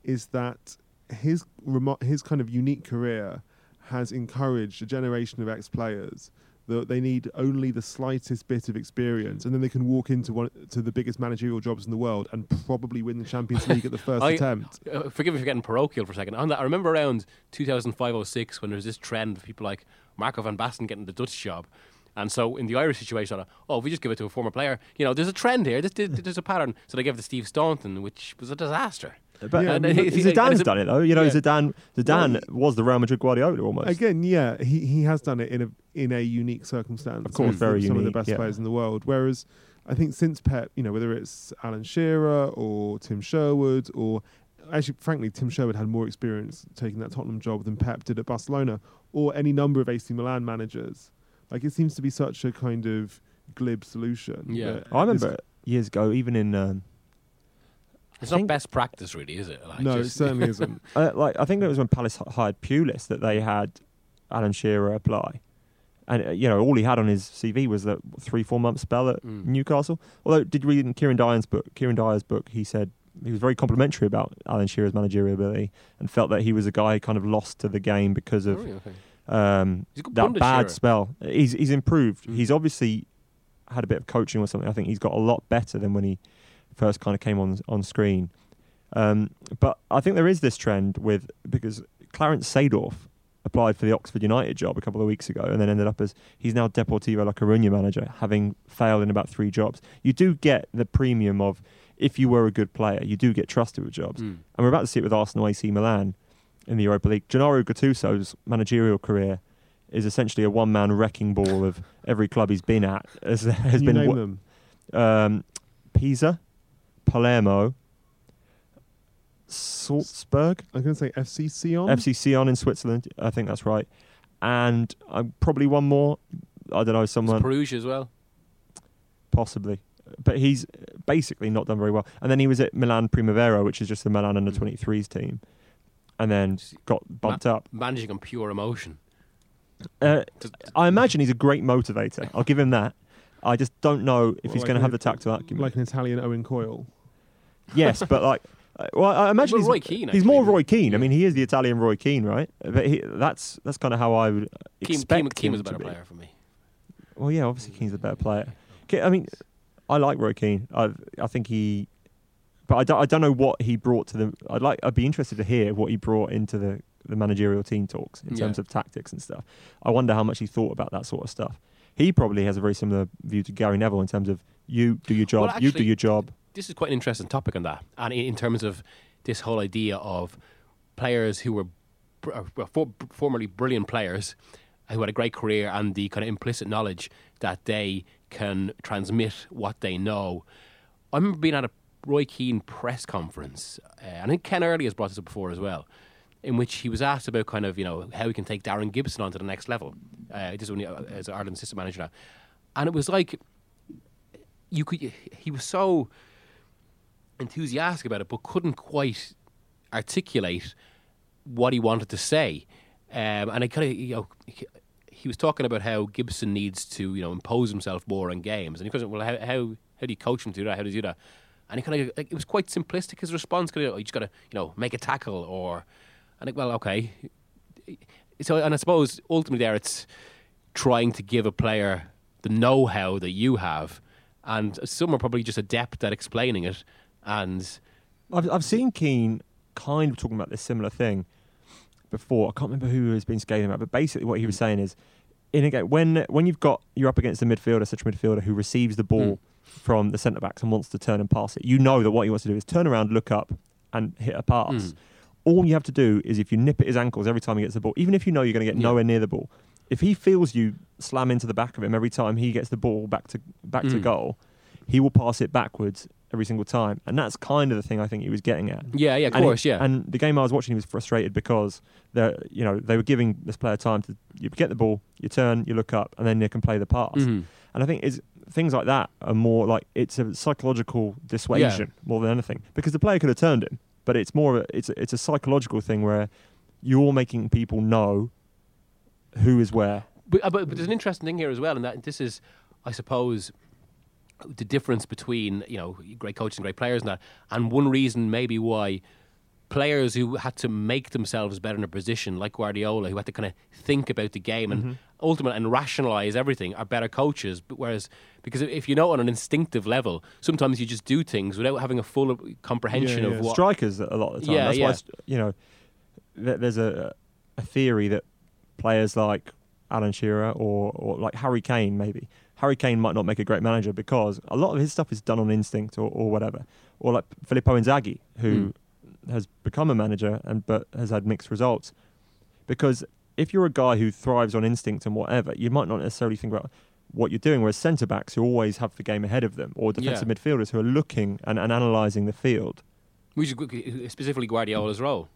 is that his remo- his kind of unique career has encouraged a generation of ex-players that they need only the slightest bit of experience, and then they can walk into one to the biggest managerial jobs in the world and probably win the Champions League at the first *laughs* I- attempt. Uh, forgive me for getting parochial for a second. On that, I remember around 2005-06 when there was this trend of people like Marco van Basten getting the Dutch job. And so in the Irish situation, oh, if we just give it to a former player, you know, there's a trend here. There's, there's, there's a pattern. So they gave it to Steve Staunton, which was a disaster. But Yeah, uh, I mean, it's- it's- Zidane's done it though. You know, yeah. Zidane Zidane Well, was the Real Madrid Guardiola almost. Again, yeah, he, he has done it in a in a unique circumstance. Of course, very some of the best yeah. players in the world. Whereas, I think since Pep, you know, whether it's Alan Shearer or Tim Sherwood or actually, frankly, Tim Sherwood had more experience taking that Tottenham job than Pep did at Barcelona or any number of AC Milan managers. Like it seems to be such a kind of glib solution. Yeah. I remember years ago, even in um, It's I not best practice, really, is it? Like, no, it certainly isn't. *laughs* uh, like I think it was when Palace hired Pulis that they had Alan Shearer apply, and uh, you know all he had on his CV was that three four month spell at Mm. Newcastle. Although did you read in Kieran Dyer's book, Kieran Dyer's book, he said he was very complimentary about Alan Shearer's managerial ability and felt that he was a guy kind of lost to the game because of really? Okay. um, He's a good that bad Shearer. spell. He's he's improved. Mm. He's obviously had a bit of coaching or something. I think he's got a lot better than when he first kind of came on on screen. Um, but I think there is this trend with because Clarence Seedorf applied for the Oxford United job a couple of weeks ago and then ended up as he's now Deportivo La Coruña manager, having failed in about three jobs. You do get the premium of if you were a good player, you do get trusted with jobs. Mm. And we're about to see it with Arsenal AC Milan in the Europa League. Gennaro Gattuso's managerial career is essentially a one man wrecking ball of *laughs* every club he's been at. *laughs* Has, has been name um, Pisa, Palermo, Salzburg, I'm going to say FC Sion. FC Sion in Switzerland. I think that's right. And uh, probably one more. I don't know, It's someone Perugia as well. possibly. But he's basically not done very well. And then he was at Milan Primavera, which is just the Milan under Mm. 23s team. And then got bumped up. Managing on pure emotion. Uh, I imagine he's a great motivator. I'll give him that. I just don't know if Well, he's like going to have the tactile acumen. like an Italian Owen Coyle. Yes, but like, uh, well, I imagine Well, he's, Roy Keane, he's more. Roy Keane. I mean, he is the Italian Roy Keane, right? But he, that's that's kind of how I would Keane, expect Keane, Keane was a better be. player for me. Well, yeah, obviously Keane's a better player. I mean, I like Roy Keane. I I think he, but I don't, I don't know what he brought to the. I'd like I'd be interested to hear what he brought into the the managerial team talks in Yeah. terms of tactics and stuff. I wonder how much he thought about that sort of stuff. He probably has a very similar view to Gary Neville in terms of you do your job, Well, you do your job. This is quite an interesting topic on that, and in terms of this whole idea of players who were br- uh, for, formerly brilliant players who had a great career and the kind of implicit knowledge that they can transmit what they know. I remember being at a Roy Keane press conference, uh, and I think Ken Early has brought this up before as well, in which he was asked about kind of you know how he can take Darren Gibson on to the next level. Uh, this is when he, uh, as Ireland's assistant manager now, and it was like you could. He was so enthusiastic about it, but couldn't quite articulate what he wanted to say. Um, and I kind of, you know, he, was talking about how Gibson needs to, you know, impose himself more in games. And he goes, "Well, how how, how do you coach him to do that? How do you do that?" And he kind of, like, it was quite simplistic. His response, kind of, you just got to, you know, make a tackle, or, and think, well, okay. So, and I suppose ultimately there, it's trying to give a player the know-how that you have, and some are probably just adept at explaining it, and I've I've seen Keane kind of talking about this similar thing before. I can't remember who has been scathing about, but basically what he was saying is, in a game when when you've got you're up against a midfielder, such a midfielder who receives the ball Mm. from the centre backs and wants to turn and pass it, you know that what he wants to do is turn around, look up, and hit a pass. Mm. All you have to do is if you nip at his ankles every time he gets the ball, even if you know you're going to get Yeah. nowhere near the ball, if he feels you slam into the back of him every time he gets the ball back to back to Mm. goal, he will pass it backwards every single time, and that's kind of the thing I think he was getting at. yeah, yeah, of And he- course, yeah. And the game I was watching, he was frustrated because the you know they were giving this player time to you get the ball, you turn, you look up, and then you can play the pass. Mhm. And I think is things like that are more like it's a psychological dissuasion more than anything because the player could have turned him, but it's more of a, it's a, it's a psychological thing where you're making people know who is where. But, uh, but, but there's an interesting thing here as well, and that this is, I suppose, the difference between you know great coaches and great players and that, and one reason maybe why players who had to make themselves better in a position, like Guardiola, who had to kind of think about the game and mm-hmm. ultimately and rationalize everything, are better coaches. But whereas, because if you know on an instinctive level, sometimes you just do things without having a full comprehension Yeah, of yeah. what. Strikers a lot of the time. Yeah, That's yeah. why you know there's a a theory that players like Alan Shearer or or like Harry Kane maybe Harry Kane might not make a great manager because a lot of his stuff is done on instinct or, or whatever. Or like Filippo Inzaghi who hmm. has become a manager and but has had mixed results because if you're a guy who thrives on instinct and whatever, you might not necessarily think about what you're doing. Whereas centre backs who always have the game ahead of them, or defensive Yeah. midfielders who are looking and, and analysing the field, Which is specifically Guardiola's role.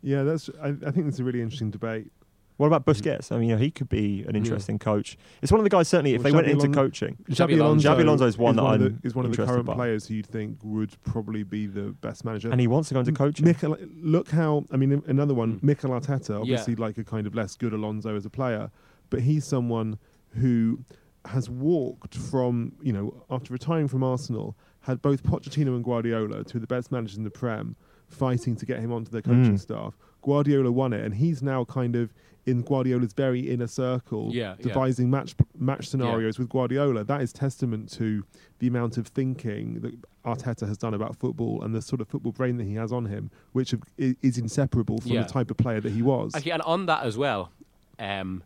Yeah, that's. I, I think it's a really interesting debate. What about Busquets? I mean, you know, he could be an interesting coach. It's one of the guys certainly. If Well, they went Xabi into Alon- coaching, Xabi Xabi Alonso- Xabi Alonso is one that of I'm the, is one of the current by. players who you'd think would probably be the best manager. and he wants to go into coaching. Mikel, look how I mean another one. Mm. Mikel Arteta, obviously like a kind of less good Alonso as a player, but he's someone who has walked from you know after retiring from Arsenal, had both Pochettino and Guardiola, two of the best managers in the Prem, fighting to get him onto their coaching Mm. staff. Guardiola won it, and he's now kind of in Guardiola's very inner circle, Yeah, yeah. devising match match scenarios with Guardiola. That is testament to the amount of thinking that Arteta has done about football and the sort of football brain that he has on him, which is inseparable from Yeah. the type of player that he was. Actually, and on that as well, um,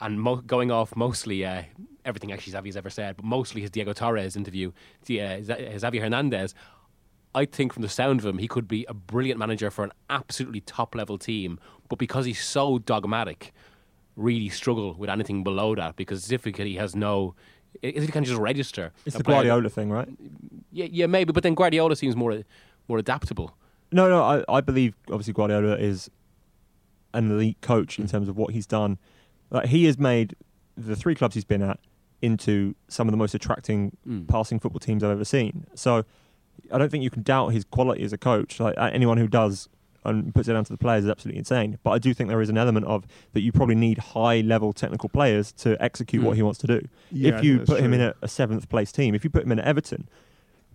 and mo- going off mostly uh, everything actually Xavi's ever said, but mostly his Diego Torres interview, the, uh, Xavi Hernandez. I think from the sound of him, he could be a brilliant manager for an absolutely top level team, but because he's so dogmatic, really struggle with anything below that because if he has no. If he can just register, it's a the player Guardiola thing, right? yeah, yeah, maybe. But then Guardiola seems more more adaptable. No, no. I, I believe obviously Guardiola is an elite coach in terms of what he's done. Like he has made the three clubs he's been at into some of the most attracting Mm. passing football teams I've ever seen. So I don't think you can doubt his quality as a coach. Like anyone who does and puts it down to the players is absolutely insane. But I do think there is an element of that you probably need high level technical players to execute Mm. what he wants to do. Yeah, if you that's put him in a, a seventh place team, if you put him in Everton,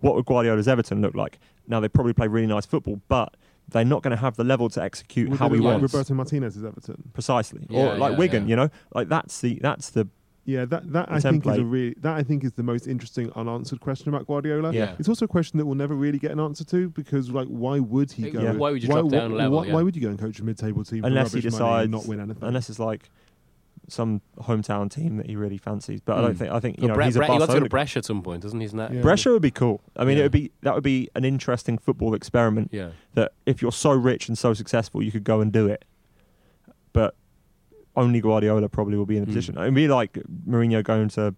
what would Guardiola's Everton look like? Now they probably play really nice football, but they're not going to have the level to execute Would how they he look like wants. Roberto Martinez's Everton. Precisely, Yeah, or like yeah, Wigan, yeah. you know, like that's the that's the Yeah, that that The I think is a really that I think is the most interesting unanswered question about Guardiola. Yeah. It's also a question that we'll never really get an answer to because like why would he Yeah. go? Why would you drop down a level, Why, yeah. why would you go and coach a mid-table team unless for he rubbish money decides and not win anything? unless it's like some hometown team that he really fancies. But I don't Mm. think I think you But know Bre- he's a Bre- he wants to go to Brescia at some point, doesn't he? Isn't that? Yeah. Brescia would be cool. I mean, Yeah. it would be that would be an interesting football experiment. Yeah. That if you're so rich and so successful, you could go and do it. But only Guardiola probably will be in a Mm. position. It'd be like Mourinho going to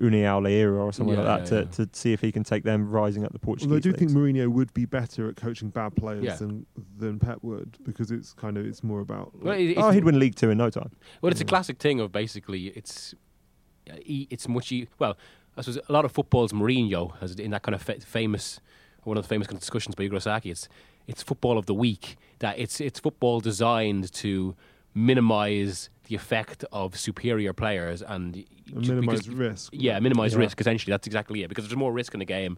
União Leiria or something Yeah, like that yeah, to, to see if he can take them rising up the Portuguese. Although I do think leagues. Mourinho would be better at coaching bad players Yeah. than than Pep would because it's kind of it's more about Well, like, it- oh, he'd win League Two in no time. well, it's a classic thing of basically it's it's much e- well. I suppose a lot of football's Mourinho has in that kind of fa- famous one of the famous kind of discussions by Arrigo Sacchi. It's it's football of the week that it's it's football designed to minimise the effect of superior players and and minimise because- risk. Yeah, minimise Yeah. risk. Essentially, that's exactly it. Because there's more risk in the game,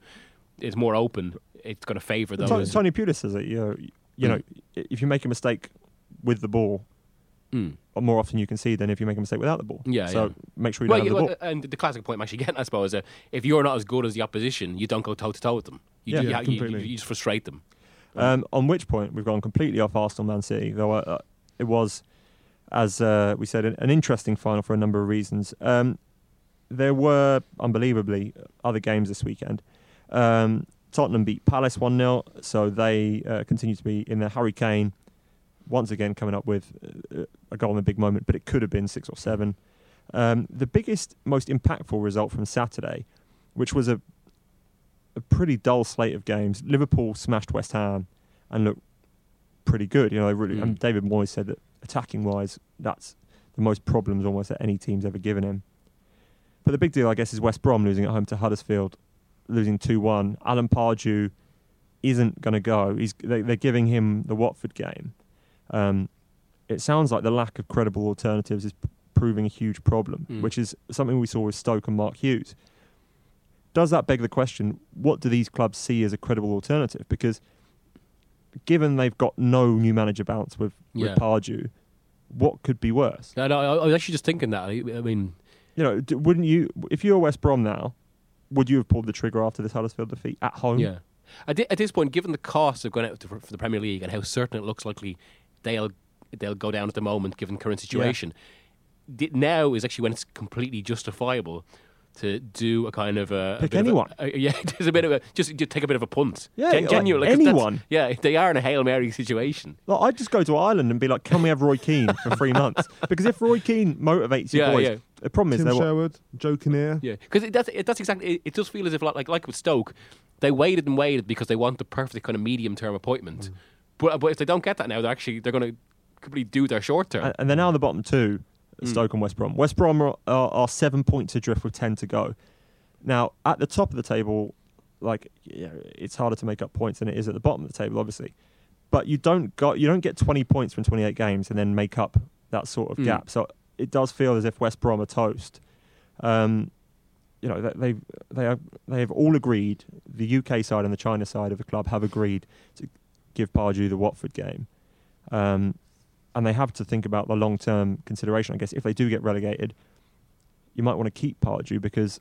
it's more open. It's going to favour Tony, those. Tony Pulis says it. You know, you know, if you make a mistake with the ball, Mm. more often you can see than if you make a mistake without the ball. Yeah, So yeah. make sure you Well, don't yeah, have the well, ball. and the classic point I'm actually getting, I suppose, uh, if you're not as good as the opposition, you don't go toe to toe with them. You, Yeah. you, Yeah, you- you- completely. you just frustrate them. Um, on which point we've gone completely off Arsenal Man City, though uh, it was, as uh, we said, an, interesting final for a number of reasons. Um, there were, unbelievably, other games this weekend. Um, Tottenham beat Palace 1 0, so they uh, continue to be in there. Harry Kane, once again, coming up with uh, a goal in a big moment, but it could have been six or seven. Um, the biggest, most impactful result from Saturday, which was a a pretty dull slate of games. Liverpool smashed West Ham and looked pretty good. You know, they really. Mm. And David Moyes said that attacking wise, that's the most problems almost that any team's ever given him. But the big deal, I guess, is West Brom losing at home to Huddersfield, losing 2 1. Alan Pardew isn't going to go. He's, they, they're giving him the Watford game. Um, it sounds like the lack of credible alternatives is p- proving a huge problem, Mm. which is something we saw with Stoke and Mark Hughes. Does that beg the question, what do these clubs see as a credible alternative? Because given they've got no new manager bounce with, Yeah. with Pardew, what could be worse? No, no, I, I was actually just thinking that. I, I mean, You know, d- wouldn't you, if you were West Brom now, would you have pulled the trigger after this Huddersfield defeat at home? yeah. At, at this point, given the cost of going out to, for the Premier League and how certain it looks likely they'll they'll go down at the moment, given current situation, di- now is actually when it's completely justifiable to do a kind of a, a Pick a- anyone. a- yeah, *laughs* there's a bit of a just, just take a bit of a punt. Yeah, Gen- like genuine, 'cause anyone. Yeah, they are in a hail mary situation. Like, I'd just go to Ireland and be like, can we have Roy Keane for three *laughs* months? Because if Roy Keane motivates your Yeah, boys, yeah. the problem is Tim they're what, Sherwood, Joe Kinnear. Yeah, because that's it, that's exactly. It, it does feel as if like, like like with Stoke, they waited and waited because they want the perfect kind of medium term appointment. Mm. But but if they don't get that now, they're actually they're going to completely do their short term. and, and they're now in the bottom two, Mm. Stoke and West Brom. West Brom are, are, are seven points adrift with ten to go. Now at the top of the table, like yeah, it's harder to make up points than it is at the bottom of the table, obviously. But you don't got you don't get twenty points from twenty eight games and then make up that sort of Mm. gap. So it does feel as if West Brom are toast. Um, you know they they have they have all agreed. The UK side and the China side of the club have agreed to give Pardew the Watford game. Um, and they have to think about the long term consideration. I guess if they do get relegated, you might want to keep Pardew because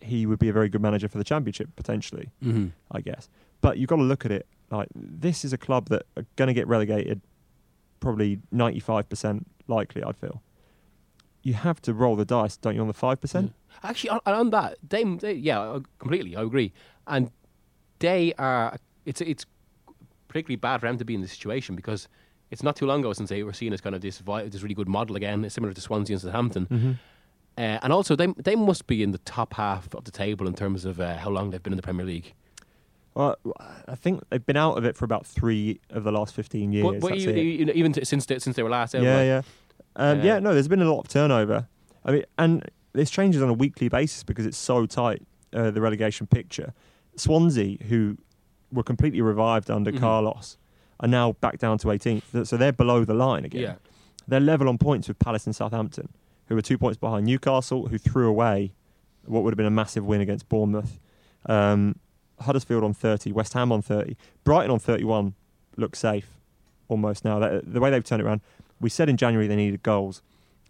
he would be a very good manager for the championship potentially. mm-hmm. I guess, but you've got to look at it like this is a club that are going to get relegated, probably ninety five percent likely. I'd feel. You have to roll the dice, don't you, on the five percent? Actually, on, on that, they, they yeah, completely, I agree. And they are it's it's particularly bad for them to be in this situation because it's not too long ago since they were seen as kind of this vi- this really good model again, similar to Swansea and Southampton. Mm-hmm. Uh, and also, they they must be in the top half of the table in terms of uh, how long they've been in the Premier League. Well, I think they've been out of it for about three of the last fifteen years. But, but you, you know, even t- since they, since they were last out, yeah, like, yeah, um, Uh, yeah. No, there's been a lot of turnover. I mean, and this changes on a weekly basis because it's so tight. Uh, the relegation picture. Swansea, who were completely revived under Mhm. Carlos, are now back down to 18th. So they're below the line again. yeah. They're level on points with Palace and Southampton, who are two points behind Newcastle, who threw away what would have been a massive win against Bournemouth. Um, Huddersfield on 30, West Ham on 30, Brighton on 31 look safe almost now. The way they've turned it around, we said in January they needed goals.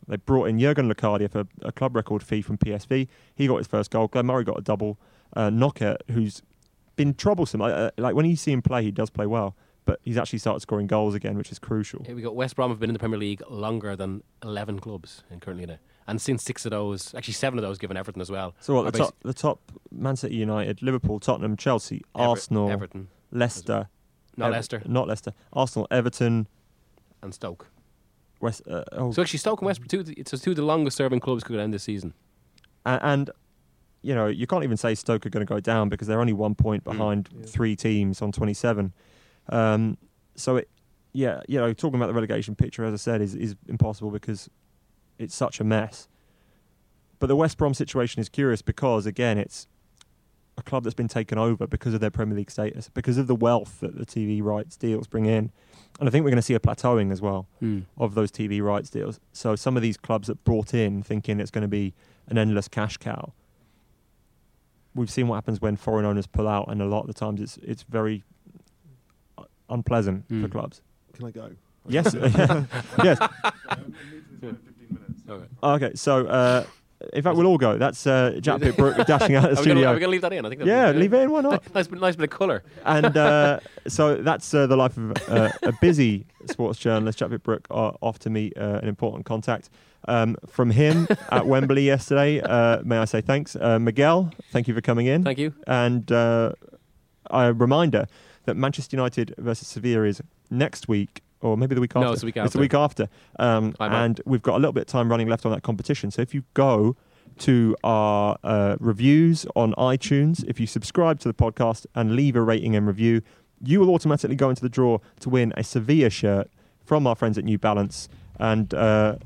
They brought in Jurgen Locadia for a club record fee from PSV. He got his first goal. Glenn Murray got a double. Uh, Knockaert, who's been troublesome. Uh, like when you see him play, he does play well, but he's actually started scoring goals again, which is crucial. Here we got West Brom have been in the Premier League longer than 11 clubs in currently now. And since six of those, actually seven of those, given Everton as well. So what, the top, the top, Man City, United, Liverpool, Tottenham, Chelsea, Ever- Arsenal, Everton, Leicester, not Ever- Leicester, not Leicester, Arsenal, Everton, and Stoke. West, uh, oh, So actually, Stoke and West Brom, two, the- it's two of the longest serving clubs could end this season. and, and you know you can't even say Stoke are going to go down because they're only one point Mm. behind Yeah. three teams on 27. Um, so it, yeah, you know, talking about the relegation picture, as I said, is is impossible because it's such a mess. But the West Brom situation is curious because again, it's a club that's been taken over because of their Premier League status, because of the wealth that the TV rights deals bring in, and I think we're going to see a plateauing as well of those TV rights deals. So some of these clubs that brought in thinking it's going to be an endless cash cow. We've seen what happens when foreign owners pull out, and a lot of the times it's it's very unpleasant for Mm. clubs. Can I go? Yes, *laughs* *laughs* yes. Okay. Okay, so uh, in fact we'll all go. That's uh, Jack Pitt-Brooke dashing out of the *laughs* Are we, gonna, studio. are we gonna leave that in? I think. that's- yeah, leave it in. Why not? Nice, bit- nice bit of colour. and uh, so that's uh, the life of uh, a busy sports journalist, Jack Pitt-Brooke, uh, off to meet uh, an important contact. Um, from him at Wembley yesterday, uh, may I say thanks. Uh, Miguel, thank you for coming in. Thank you. And uh, a reminder that Manchester United versus Sevilla is next week, or maybe the week after. No, it's the week the after. week after. Um, and we've got a little bit of time running left on that competition. So if you go to our uh, reviews on iTunes, if you subscribe to the podcast and leave a rating and review, you will automatically go into the draw to win a Sevilla shirt from our friends at New Balance. And uh,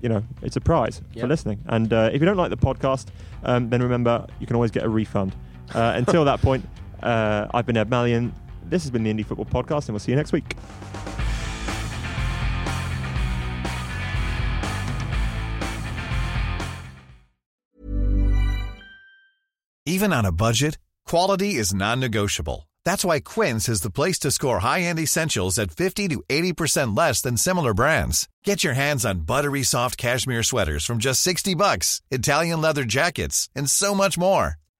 you know, it's a prize Yeah. for listening. And uh, if you don't like the podcast, um, then remember you can always get a refund. Uh, until *laughs* that point, uh, I've been Ed Malyon. This has been the Indie Football Podcast, and we'll see you next week. Even on a budget, quality is non-negotiable. That's why Quince is the place to score high-end essentials at 50 to 80% less than similar brands. Get your hands on buttery soft cashmere sweaters from just 60 bucks, Italian leather jackets, and so much more.